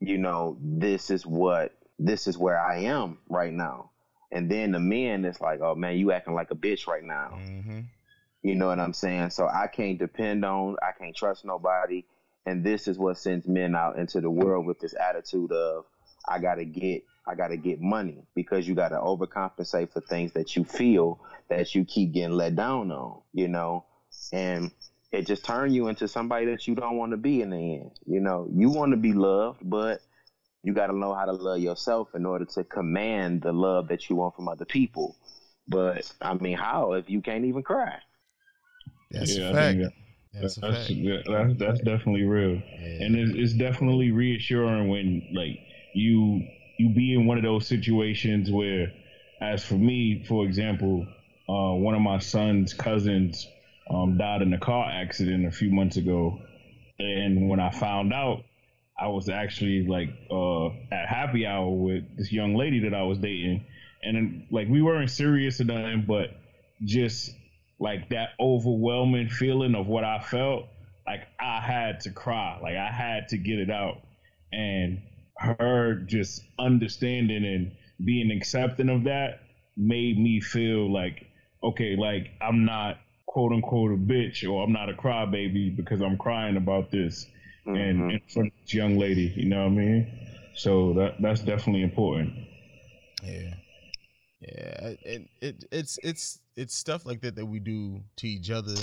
you know this is what this is where I am right now and then the men it's like oh man you acting like a bitch right now Mm-hmm. you know what I'm saying? So I can't depend on, I can't trust nobody. And this is what sends men out into the world with this attitude of, I gotta get, I gotta get money because you gotta overcompensate for things that you feel that you keep getting let down on, you know? And it just turns you into somebody that you don't want to be in the end. You know, you want to be loved, but you got to know how to love yourself in order to command the love that you want from other people. But I mean, how if you can't even cry? That's Yeah, a I fact. think That's a That's fact. yeah, that's, that's definitely real, Yeah. and it's, it's definitely reassuring when like you you be in one of those situations where, as for me, for example, uh, one of my son's cousins um, died in a car accident a few months ago, and when I found out, I was actually like uh, at happy hour with this young lady that I was dating, and then, like we weren't serious or nothing, but just like that overwhelming feeling of what I felt, like I had to cry, like I had to get it out, and her just understanding and being accepting of that made me feel like okay, like I'm not quote unquote a bitch or I'm not a crybaby because I'm crying about this and Mhm. in front of this young lady, you know what I mean? So that that's definitely important. Yeah, yeah, and it, it's it's it's stuff like that that we do to each other.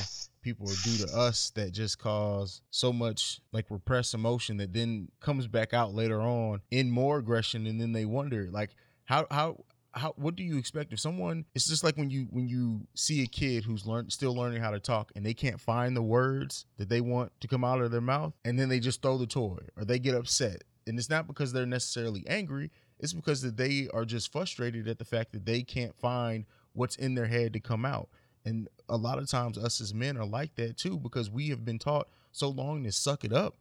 People do to us that just cause so much like repressed emotion that then comes back out later on in more aggression, and then they wonder like how how how what do you expect if someone? It's just like when you when you see a kid who's learn still learning how to talk and they can't find the words that they want to come out of their mouth, and then they just throw the toy or they get upset, and it's not because they're necessarily angry it's because that they are just frustrated at the fact that they can't find what's in their head to come out. And a lot of times us as men are like that too because we have been taught so long to suck it up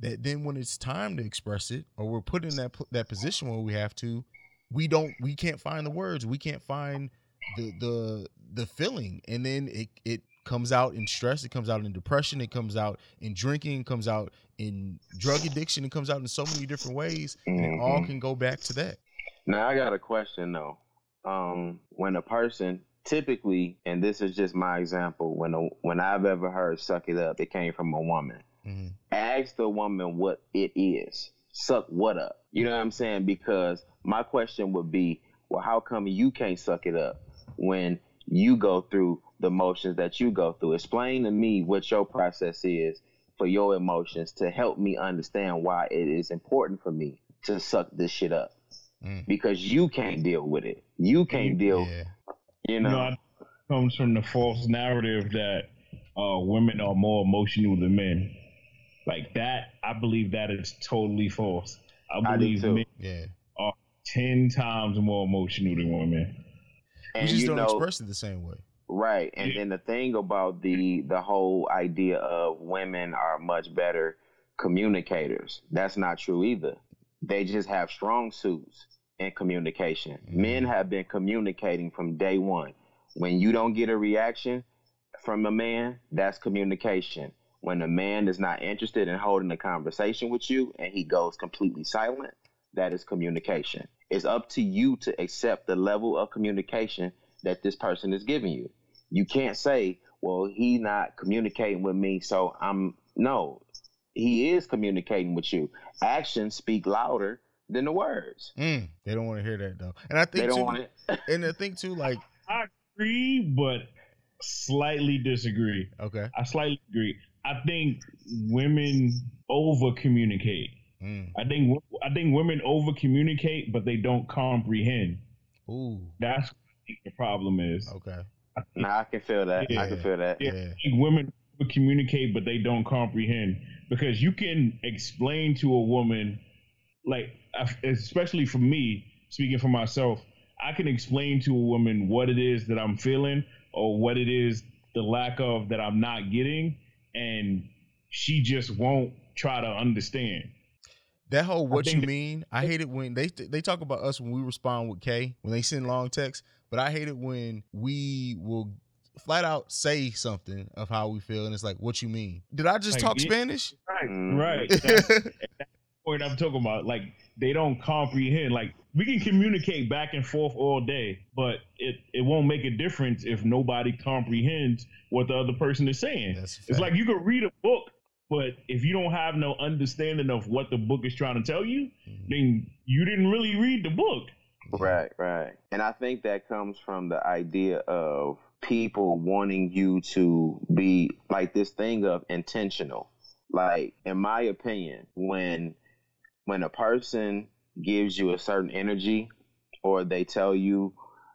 that then when it's time to express it or we're put in that that position where we have to, we don't we can't find the words, we can't find the the the feeling and then it it comes out in stress, it comes out in depression, it comes out in drinking, it comes out in drug addiction, it comes out in so many different ways and it all Mhm. can go back to that. Now I got a question though. Um, when a person typically, and this is just my example, when a, when I've ever heard "suck it up," it came from a woman. Mhm. Ask the woman what it is. Suck what up? You know what I'm saying? Because my question would be, well, how come you can't suck it up when you go through the motions that you go through. Explain to me what your process is for your emotions to help me understand why it is important for me to suck this shit up. Mm. Because you can't deal with it. You can't deal, Yeah. You You know. know, it comes from the false narrative that uh, women are more emotional than men. Like that, I believe that is totally false. I I believe too. men Yeah. are ten times more emotional than women. We just you don't know, express it the same way. Right. And Yeah. then the thing about the the whole idea of women are much better communicators. That's not true either. They just have strong suits in communication. Mhm. Men have been communicating from day one. When you don't get a reaction from a man, that's communication. When a man is not interested in holding a conversation with you and he goes completely silent, that is communication. It's up to you to accept the level of communication that this person is giving you. You can't say, well, he's not communicating with me, so I'm no. He is communicating with you. Actions speak louder than the words. Mm. They don't want to hear that though. And I think They don't too, want it. and I think too, like, I agree, but slightly disagree. okay. I slightly agree. I think women over communicate. Mm. I think I think women over communicate, but they don't comprehend. Ooh. That's what I think the problem is. Okay. Nah, I can feel that. I can feel that. Yeah, Yeah. I women communicate, but they don't comprehend because you can explain to a woman, like especially for me, speaking for myself, I can explain to a woman what it is that I'm feeling or what it is the lack of that I'm not getting, and she just won't try to understand. That whole what you mean, I hate it when they they talk about us when we respond with K when they send long texts, but I hate it when we will flat out say something of how we feel and it's like what you mean. Did I just Like, talk yeah. Spanish? Right, Mhm. right. That's the point I'm talking about. Like they don't comprehend. Like we can communicate back and forth all day, but it it won't make a difference if nobody comprehends what the other person is saying. It's like you could read a book, but if you don't have no understanding of what the book is trying to tell you, Mhm. then you didn't really read the book. Right, right. And I think that comes from the idea of people wanting you to be like this thing of intentional. Like in my opinion, when when a person gives you a certain energy or they tell you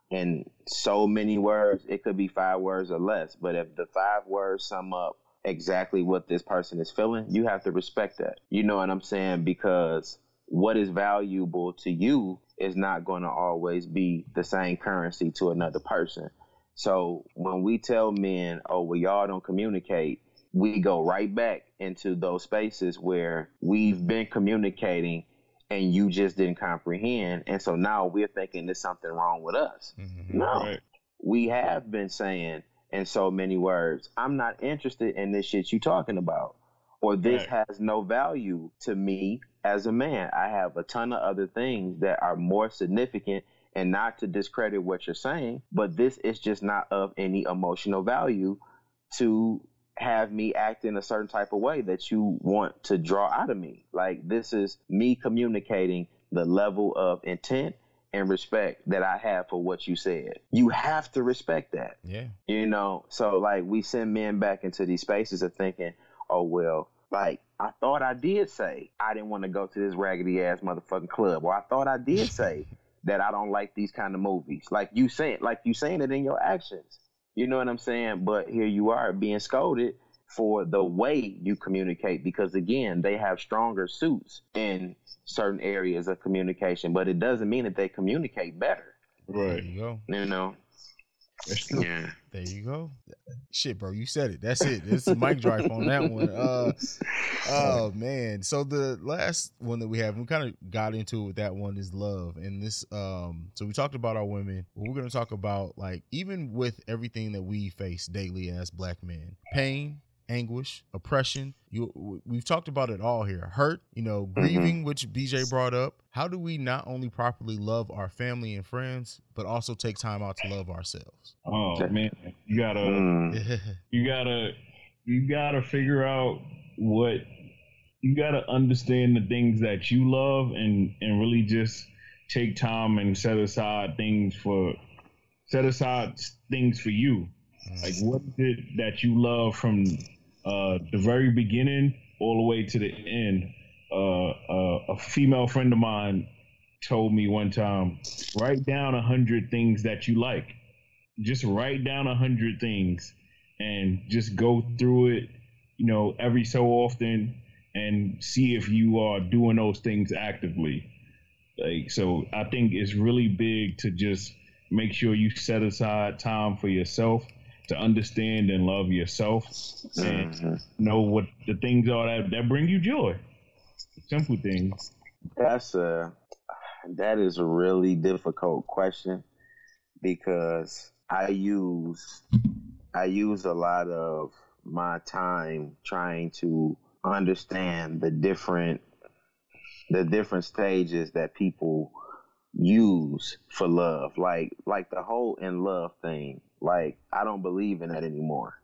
in so many words, it could be five words or less, but if the five words sum up exactly what this person is feeling, you have to respect that. You know what I'm saying? Because what is valuable to you is not going to always be the same currency to another person. So when we tell men, oh, well, y'all don't communicate, we go right back into those spaces where we've been communicating and you just didn't comprehend. And so now we're thinking there's something wrong with us. Mhm. No, Right. we have been saying in so many words, I'm not interested in this shit you talking about. Or this Right. has no value to me as a man. I have a ton of other things that are more significant and not to discredit what you're saying, but this is just not of any emotional value to have me act in a certain type of way that you want to draw out of me. Like this is me communicating the level of intent and respect that I have for what you said. You have to respect that. Yeah. You know, so like we send men back into these spaces of thinking, oh well, like I thought I did say I didn't want to go to this raggedy ass motherfucking club, or I thought I did say that I don't like these kind of movies. Like you saying, like you saying it in your actions. You know what I'm saying? But here you are being scolded for the way you communicate because again, they have stronger suits in certain areas of communication, but it doesn't mean that they communicate better. Right. you go. You know? Yeah. There you go. Shit, bro, you said it. That's it. It's a mic drop on that one. Uh, oh man. So the last one that we have, we kind of got into it with that one is love. And this, um, so we talked about our women. We're gonna talk about like even with everything that we face daily as black men, pain, anguish, oppression. You, we've talked about it all here. Hurt, you know, grieving, which BJ brought up. How do we not only properly love our family and friends, but also take time out to love ourselves? Oh man, you gotta Mm. you gotta you gotta figure out what you gotta understand the things that you love and and really just take time and set aside things for set aside things for you. Like what is it that you love from uh, the very beginning all the way to the end? Uh, uh, a female friend of mine told me one time, write down a hundred things that you like. Just write down a hundred things and just go through it, you know, every so often and see if you are doing those things actively. Like so I think it's really big to just make sure you set aside time for yourself to understand and love yourself and Mhm. know what the things are that, that bring you joy. Simple things. That's a that is a really difficult question because I use I use a lot of my time trying to understand the different the different stages that people use for love like like the whole in love thing like I don't believe in that anymore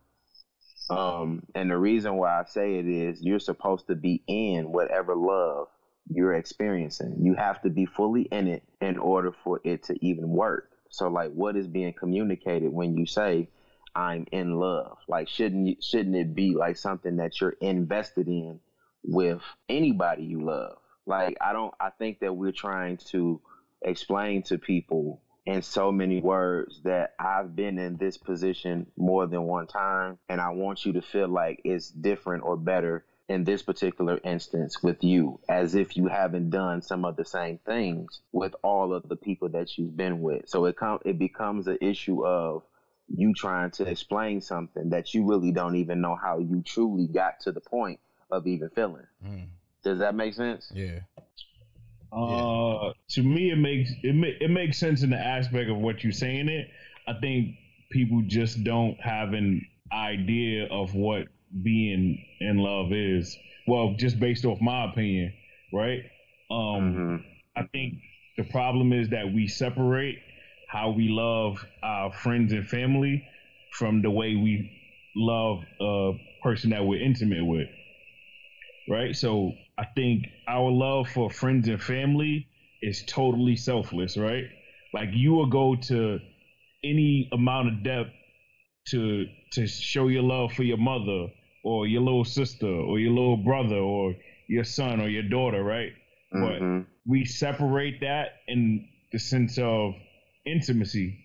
um and the reason why I say it is you're supposed to be in whatever love you're experiencing. You have to be fully in it in order for it to even work. So like what is being communicated when you say I'm in love? Like shouldn't you, shouldn't it be like something that you're invested in with anybody you love? Like I don't I think that we're trying to explain to people in so many words that I've been in this position more than one time and I want you to feel like it's different or better in this particular instance with you as if you haven't done some of the same things with all of the people that you've been with. So it com- it becomes an issue of you trying to explain something that you really don't even know how you truly got to the point of even feeling. Mm, does that make sense? Yeah. Uh, to me, it makes it ma- it makes sense in the aspect of what you're saying. It, I think people just don't have an idea of what being in love is. Well, just based off my opinion, right? Um, Mhm. I think the problem is that we separate how we love our friends and family from the way we love a person that we're intimate with. Right? So I think our love for friends and family is totally selfless, right? Like you will go to any amount of depth to to show your love for your mother or your little sister or your little brother or your son or your daughter, right? But Mhm. we separate that in the sense of intimacy,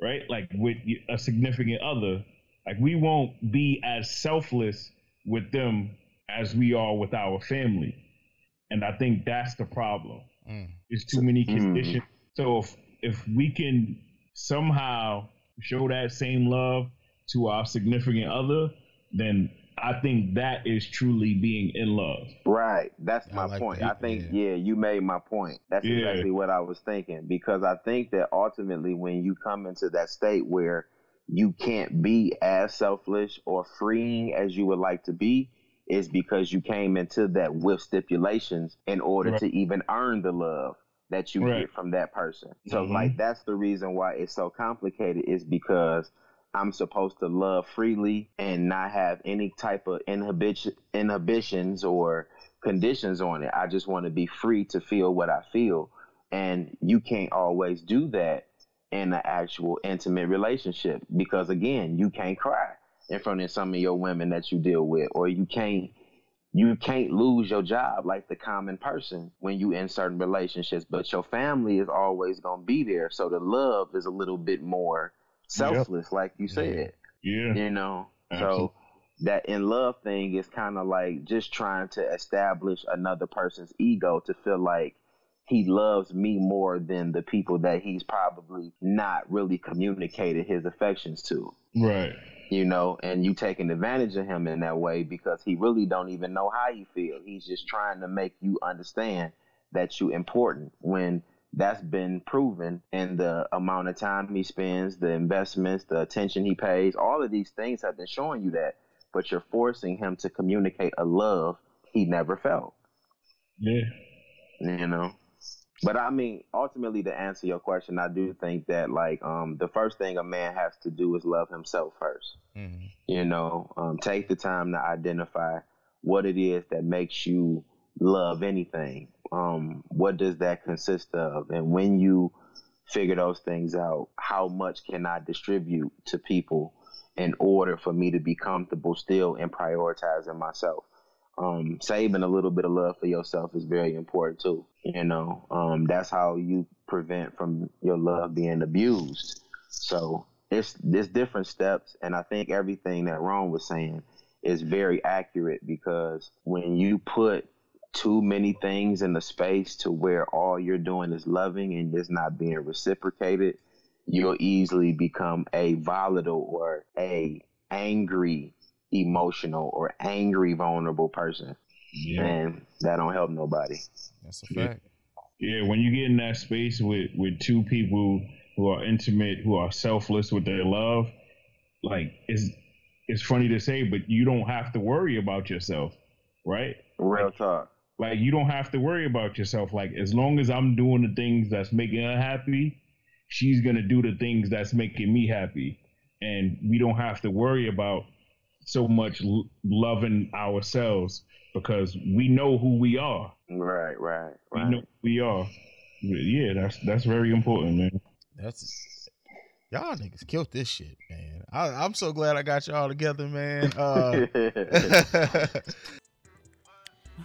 right? Like with a significant other. Like we won't be as selfless with them as we are with our family. And I think that's the problem. Mm. There's too many Mm. conditions. So if if we can somehow show that same love to our significant other, then I think that is truly being in love. Right. That's I my like point. that. I think Yeah. yeah. you made my point. That's Yeah. exactly what I was thinking because I think that ultimately when you come into that state where you can't be as selfish or freeing as you would like to be is because you came into that with stipulations in order Right. to even earn the love that you Right. get from that person. So Mhm. like that's the reason why it's so complicated is because I'm supposed to love freely and not have any type of inhibition inhibitions or conditions on it. I just want to be free to feel what I feel. And you can't always do that in an actual intimate relationship because again, you can't cry in front of some of your women that you deal with or you can't you can't lose your job like the common person when you in certain relationships but your family is always going to be there so the love is a little bit more selfless like you said Yeah. you know Absolutely. so that in love thing is kind of like just trying to establish another person's ego to feel like he loves me more than the people that he's probably not really communicated his affections to Right. You know and you taking advantage of him in that way because he really don't even know how you feel. He's just trying to make you understand that you important when that's been proven in the amount of time he spends the investments the attention he pays. All of these things have been showing you that but you're forcing him to communicate a love he never felt. Yeah. you know but i mean ultimately to answer your question i do think that like um the first thing a man has to do is love himself first Mhm. you know um, take the time to identify what it is that makes you love anything um, what does that consist of and when you figure those things out. How much can I distribute to people in order for me to be comfortable still in prioritizing myself? Um, saving a little bit of love for yourself is very important too. You know, um, that's how you prevent from your love being abused. So it's there's different steps, and I think everything that Ron was saying is very accurate because when you put too many things in the space to where all you're doing is loving and it's not being reciprocated, you'll easily become a volatile or a angry, emotional or angry, vulnerable person. Yeah. And that don't help nobody. That's a fact. Yeah, when you get in that space with with two people who are intimate, who are selfless with their love, like it's it's funny to say, but you don't have to worry about yourself, right? Real like, talk. Like you don't have to worry about yourself. Like as long as I'm doing the things that's making her happy, she's gonna do the things that's making me happy, and we don't have to worry about so much l- loving ourselves because we know who we are. Right, right, right. We know who we are. Yeah, that's that's very important, man. That's y'all niggas killed this shit, man. I, am so glad I got y'all together, man. Uh,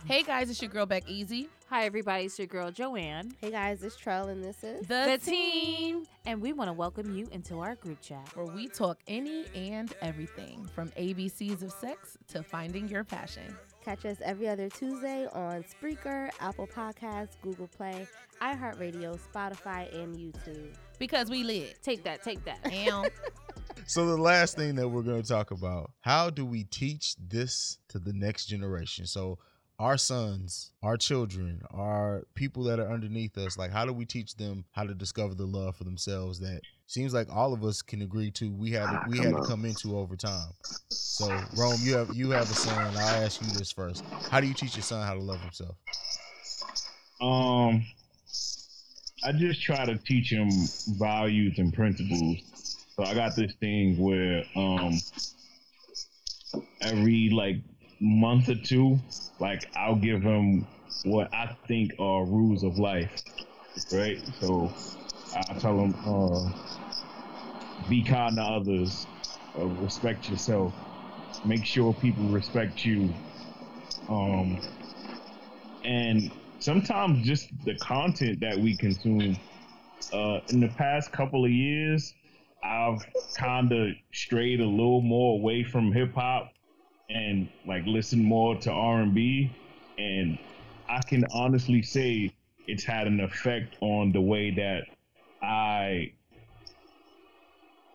hey guys, it's your girl Beck Easy. Hi everybody, it's your girl Joanne. Hey guys, it's Trell and this is the, the team. And we want to welcome you into our group chat where we talk any and everything from ABCs of sex to finding your passion. Catch us every other Tuesday on Spreaker, Apple Podcasts, Google Play, iHeartRadio, Spotify, and YouTube. Because we lit. Take that, take that. so the last thing that we're going to talk about, how do we teach this to the next generation? So our sons, our children, our people that are underneath us, like how do we teach them how to discover the love for themselves that seems like all of us can agree to we had to, we had to come into over time. So Rhome, you have you have a son. I'll ask you this first. How do you teach your son how to love himself? Um I just try to teach him values and principles. So I got this thing where um every like month or two, like I'll give him what I think are rules of life, right? So I tell him, uh, be kind to others, uh, respect yourself, make sure people respect you, um, and sometimes just the content that we consume. Uh, in the past couple of years, I've kind of strayed a little more away from hip hop and like listen more to R&B and I can honestly say it's had an effect on the way that I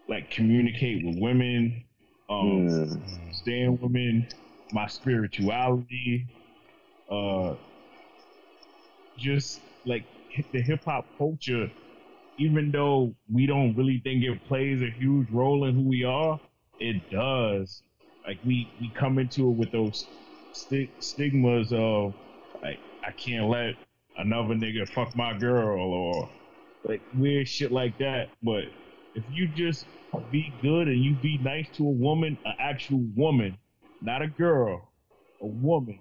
like communicate with women, um, mm. stand women, my spirituality, uh, just like the hip hop culture. Even though we don't really think it plays a huge role in who we are, it does. Like we we come into it with those st- stigmas of like I can't let another nigga fuck my girl or like weird shit like that. But if you just be good and you be nice to a woman, an actual woman, not a girl, a woman,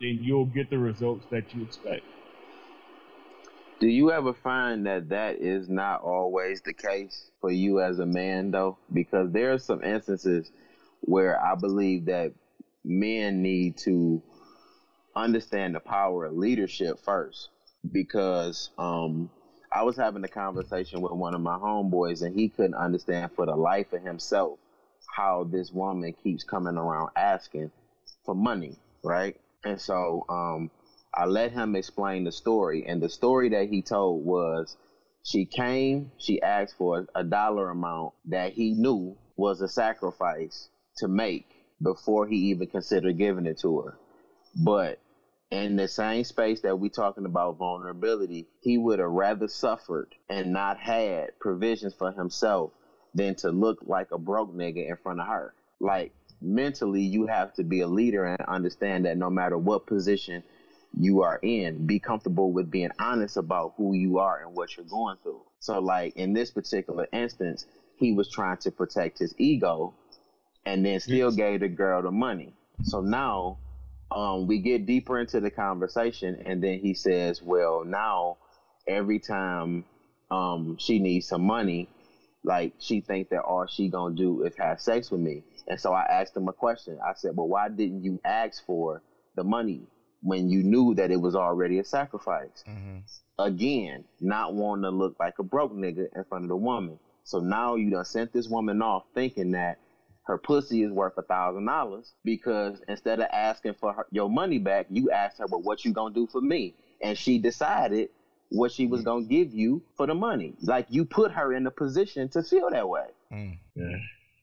then you'll get the results that you expect. Do you ever find that that is not always the case for you as a man, though? Because there are some instances where I believe that men need to understand the power of leadership first because um, I was having a conversation with one of my homeboys and he couldn't understand for the life of himself how this woman keeps coming around asking for money, right? And so um, I let him explain the story, and the story that he told was she came, she asked for a dollar amount that he knew was a sacrifice to make before he even considered giving it to her. But in the same space that we talking about vulnerability, he would have rather suffered and not had provisions for himself than to look like a broke nigga in front of her. Like mentally, you have to be a leader and understand that no matter what position you are in, be comfortable with being honest about who you are and what you're going through. So, like in this particular instance, he was trying to protect his ego and then still yes. gave the girl the money. So now um, we get deeper into the conversation, and then he says, "Well, now every time um, she needs some money. Like she think that all she gonna do is have sex with me. And so I asked him a question. I said, "Well, why didn't you ask for the money when you knew that it was already a sacrifice?" Mm-hmm. Again, not wanting to look like a broke nigga in front of the woman. So now you done sent this woman off thinking that her pussy is worth a thousand dollars because instead of asking for her, your money back, you asked her, "Well, what you gonna do for me?" And she decided what she was gonna give you for the money. Like you put her in a position to feel that way. Mm. Yeah.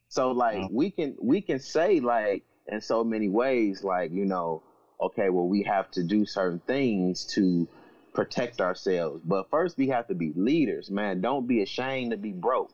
So like Wow. we can we can say like in so many ways like you know okay well we have to do certain things to protect ourselves but first we have to be leaders man don't be ashamed to be broke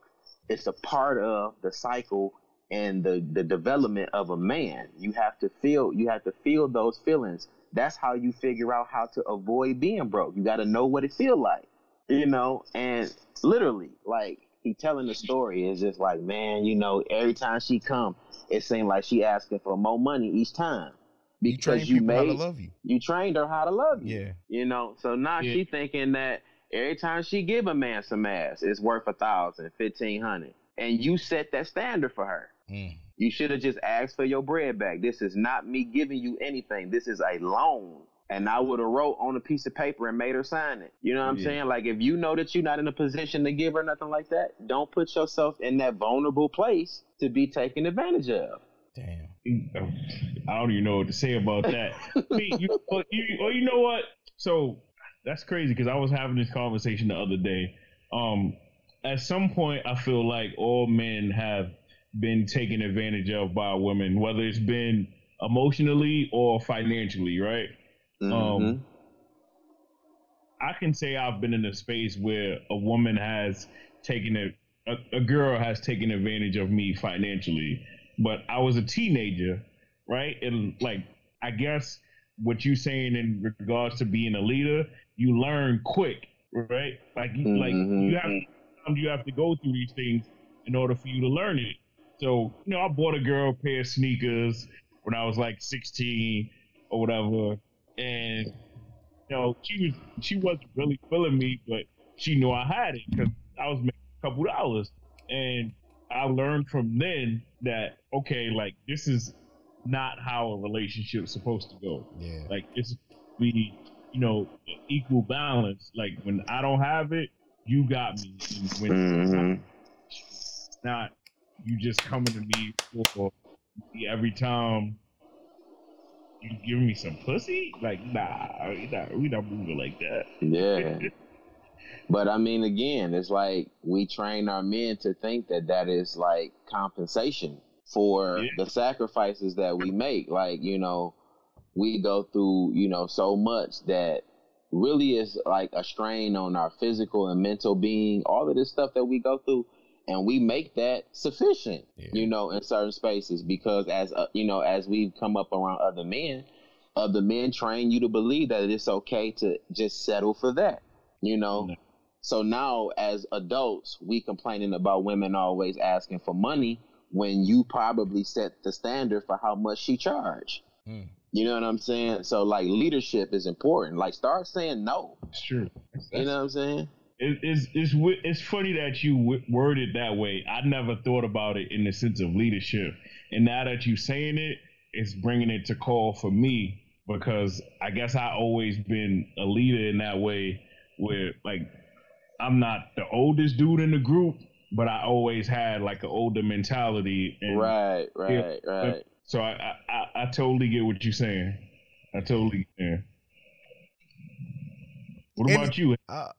it's a part of the cycle and the the development of a man. You have to feel you have to feel those feelings. That's how you figure out how to avoid being broke. You got to know what it feel like you know? And literally like he telling the story is just like man you know every time she come it seemed like she asking for more money each time because you, people how to made love you. you trained her how to love you Yeah. you know? So now Yeah. she thinking that every time she give a man some ass it's worth a thousand fifteen hundred. And you set that standard for her Mm. you should have just asked for your bread back. This is not me giving you anything. This is a loan. And I would have wrote on a piece of paper and made her sign it. You know what I'm Yeah. saying? Like if you know that you're not in a position to give her nothing like that, don't put yourself in that vulnerable place to be taken advantage of. Damn. I don't even know what to say about that. See, you, or, you, or you know what? So that's crazy because I was having this conversation the other day. Um, at some point, I feel like all men have been taken advantage of by women, whether it's been emotionally or financially, right? Mhm. Um, I can say I've been in a space where a woman has taken a, a, a girl has taken advantage of me financially, but I was a teenager, right? And like, I guess what you're saying in regards to being a leader, you learn quick, right? Like, you like you have you have to go through these things in order for you to learn it. So, you know, I bought a girl a pair of sneakers when I was like 16 or whatever, and you know, she was she wasn't really feeling me, but she knew I had it because I was making a couple dollars, and I learned from then that okay, like this is not how a relationship's supposed to go. Yeah. Like it's be you know equal balance. Like when I don't have it, you got me. And when Mhm. not you just coming to me for every time you give me some pussy? Like, nah, we not, we not moving like that. Yeah. But I mean, again, it's like we train our men to think that that is like compensation for Yeah. the sacrifices that we make. Like, you know, we go through, you know, so much that really is like a strain on our physical and mental being, all of this stuff that we go through. And we make that sufficient, Yeah. you know, in certain spaces because as, uh, you know, as we've come up around other men, other men train you to believe that it's okay to just settle for that, you know? No. So now, as adults, we complaining about women always asking for money when you probably set the standard for how much she charge. Mm. You know what I'm saying? So like leadership is important. Like start saying no. It's true. You know what I'm saying? It, it's it's it's funny that you w- word it that way. I never thought about it in the sense of leadership, and now that you're saying it, it's bringing it to call for me because I guess I always been a leader in that way, where like I'm not the oldest dude in the group, but I always had like an older mentality. And Right, right, right. So I, I I I totally get what you're saying. I totally yeah. What And- about you? I,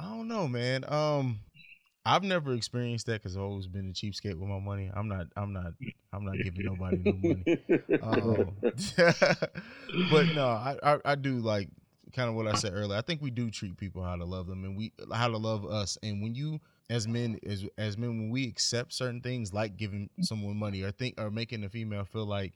I don't know, man. Um, I've never experienced that because I've always been a cheapskate with my money. I'm not. I'm not. I'm not giving nobody no money. Um, but no, I, I I do like kind of what I said earlier. I think we do treat people how to love them, and we how to love us. And when you as men as as men when we accept certain things like giving someone money or think or making a female feel like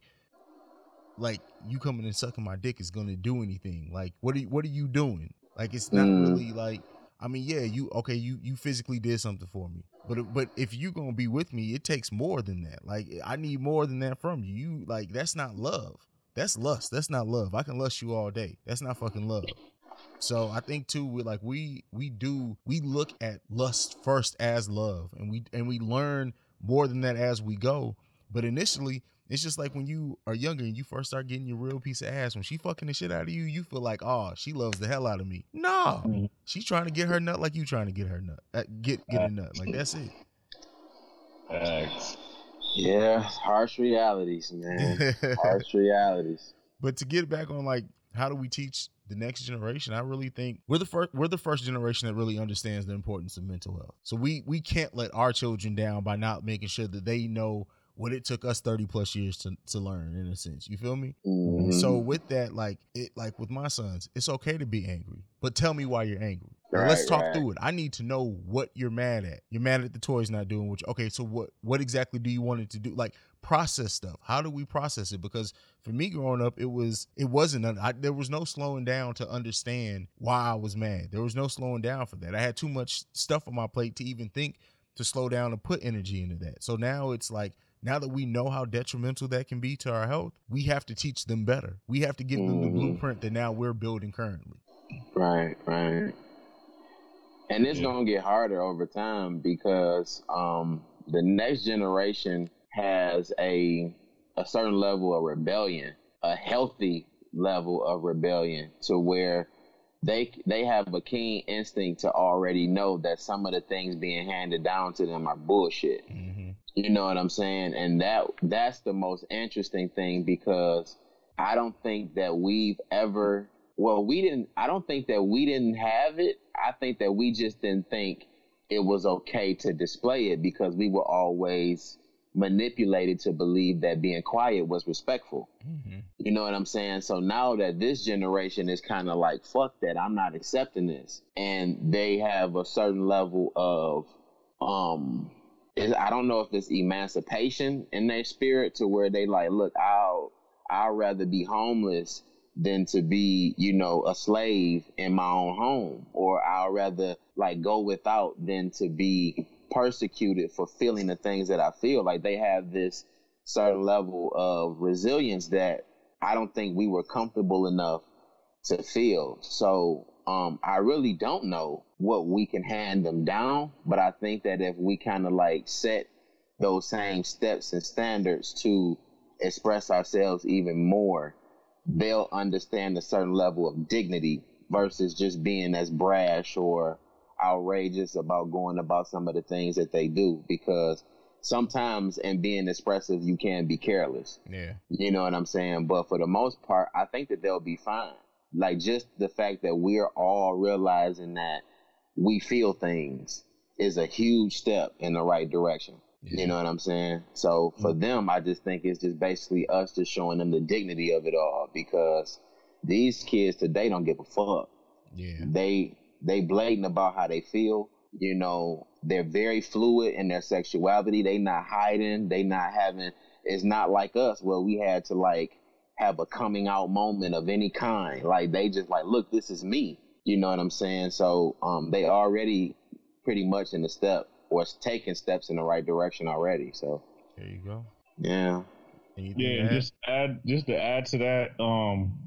like you coming and sucking my dick is gonna do anything. Like what are you, what are you doing? Like it's not Mm. really like I mean yeah you okay you you physically did something for me, but but if you gonna be with me, it takes more than that. Like I need more than that from you. You like that's not love. That's lust. That's not love. I can lust you all day. That's not fucking love. So I think too, we like we we do we look at lust first as love, and we and we learn more than that as we go. But initially, it's just like when you are younger and you first start getting your real piece of ass. When she fucking the shit out of you, you feel like, oh, she loves the hell out of me. No, Mhm. she's trying to get her nut like you trying to get her nut. Uh, get get a nut. Like that's it. Facts. Yeah, harsh realities, man. harsh realities. But to get back on like how do we teach the next generation? I really think we're the first we're the first generation that really understands the importance of mental health. So we we can't let our children down by not making sure that they know what it took us 30 plus years to, to learn in a sense. You feel me? Mhm. So with that, like it like with my sons, it's okay to be angry. But tell me why you're angry. Right, let's talk right. through it. I need to know what you're mad at. You're mad at the toys not doing which okay, so what what exactly do you want it to do? Like process stuff. How do we process it? Because for me growing up, it was it wasn't I, there was no slowing down to understand why I was mad. There was no slowing down for that. I had too much stuff on my plate to even think to slow down and put energy into that. So now it's like now that we know how detrimental that can be to our health, we have to teach them better. We have to give them the Mhm. blueprint that now we're building currently. Right, right. And it's Yeah. gonna get harder over time because um, the next generation has a a certain level of rebellion, a healthy level of rebellion, to where they they have a keen instinct to already know that some of the things being handed down to them are bullshit. Mm-hmm. You know what I'm saying? And that that's the most interesting thing because I don't think that we've ever well, we didn't I don't think that we didn't have it. I think that we just didn't think it was okay to display it because we were always manipulated to believe that being quiet was respectful. Mm-hmm. You know what I'm saying? So now that this generation is kind of like, fuck that, I'm not accepting this. And they have a certain level of, um, I don't know if it's emancipation in their spirit to where they like, look, I'll, I'll rather be homeless than to be, you know, a slave in my own home. Or I'll rather like go without than to be persecuted for feeling the things that I feel. Like they have this certain level of resilience that I don't think we were comfortable enough to feel. So um, I really don't know what we can hand them down, but I think that if we kind of like set those same steps and standards to express ourselves even more, they'll understand a certain level of dignity versus just being as brash or outrageous about going about some of the things that they do because sometimes in being expressive you can be careless. Yeah. you know what i'm saying? But for the most part i think that they'll be fine. Like just the fact that we're all realizing that we feel things is a huge step in the right direction. You know what i'm saying? So for mm-hmm. them i just think it's just basically us just showing them the dignity of it all because these kids today don't give a fuck. Yeah. they they blatant about how they feel. You know they're very fluid in their sexuality. They not hiding. They not having it's not like us where we had to like have a coming out moment of any kind. Like they just like look this is me you know what i'm saying? So um they already pretty much in the step or taking steps in the right direction already so. There you go. yeah. Anything Yeah, and just add just to add to that, um,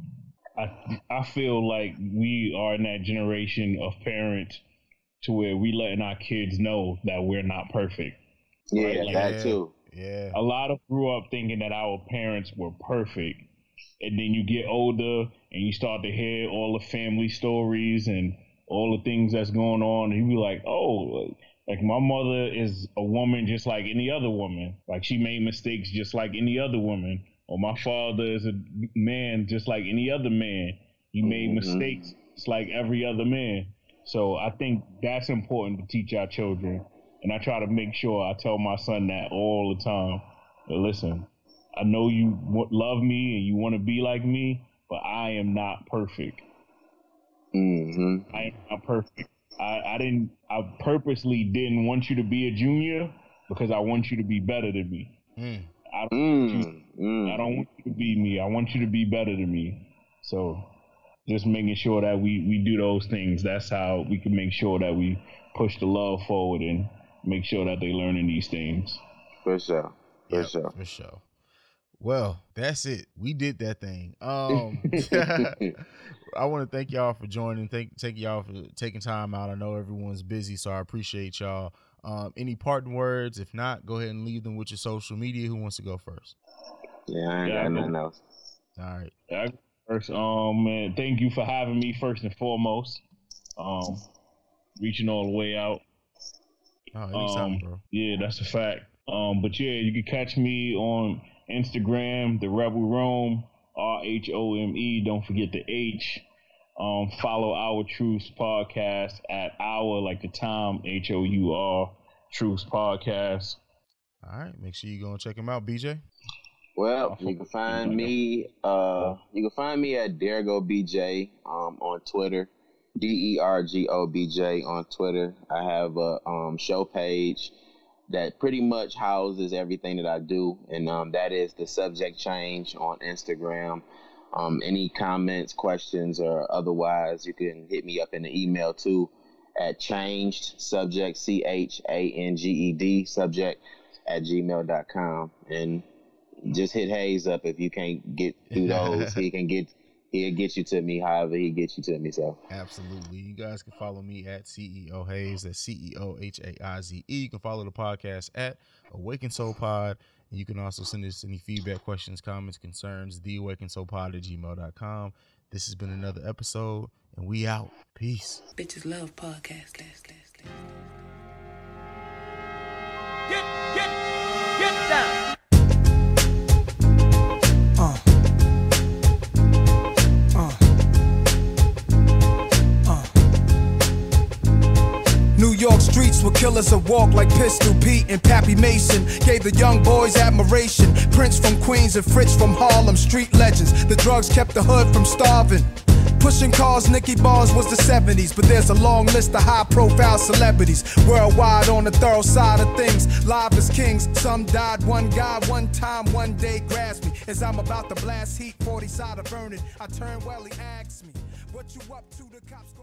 I I feel like we are in that generation of parents to where we letting our kids know that we're not perfect. yeah Right, like- that too. Yeah. A lot of grew up thinking that our parents were perfect, and then you get older and you start to hear all the family stories and all the things that's going on, and you be like, oh. Like my mother is a woman just like any other woman. Like she made mistakes just like any other woman. Or my father is a man just like any other man. He made Mhm. mistakes just like every other man. So I think that's important to teach our children. And I try to make sure I tell my son that all the time. Listen, I know you love me and you want to be like me, but I am not perfect. hmm I am not perfect. I, I didn't. I purposely didn't want you to be a junior because I want you to be better than me. Mm. I don't, want you, mm, mm. I don't want you to be me. I want you to be better than me. So, just making sure that we we do those things. That's how we can make sure that we push the love forward and make sure that they learning these things. for sure for Yep, sure For sure. Well, that's it. We did that thing. Um, I want to thank y'all for joining. Thank thank y'all for taking time out. I know everyone's busy, so I appreciate y'all. Um, any parting words? If not, go ahead and leave them with your social media. Who wants to go first? Yeah, I ain't Yeah, got nothing else. All right. Yeah, I- First, um, man, thank you for having me first and foremost. Um, reaching all the way out. Oh, anytime, Um, bro. Yeah, that's a fact. Um, but yeah, you can catch me on Instagram, the Rebel Rhome, R H O M E. Don't forget the H. Um, follow our Truths podcast at our like the time H O U R Truths podcast. All right. Make sure you go and check them out, BJ. Well, you can find me. Uh, you can find me at Dergo BJ um, on Twitter, D E R G O B J on Twitter. I have a um, show page that pretty much houses everything that I do, and um, that is the subject change on Instagram. Um, any comments, questions, or otherwise, you can hit me up in the email too at changed subject c h a n g e d subject at gmail.com and just hit Haize up if you can't get through those. he can get he'll get you to me however he gets you to me. So Absolutely. You guys can follow me at CEO Haize. That's C E O H A I Z E. You can follow the podcast at Awaken Soul Pod. And you can also send us any feedback, questions, comments, concerns, the Awaken Soul Pod at gmail.com. This has been another episode, and we out. Peace. Bitches love podcasts. Get, get, get down. Streets were killers that walk like Pistol Pete and Pappy Mason. Gave the young boys admiration. Prince from Queens and Fritz from Harlem, street legends. The drugs kept the hood from starving. Pushing cars, Nicky Barnes was the 70s, but there's a long list of high profile celebrities worldwide on the thorough side of things. Live as kings, some died. One guy, one time, one day grasped me as I'm about to blast heat 40 side of burning. I turn well, he asks me, What you up to? The cops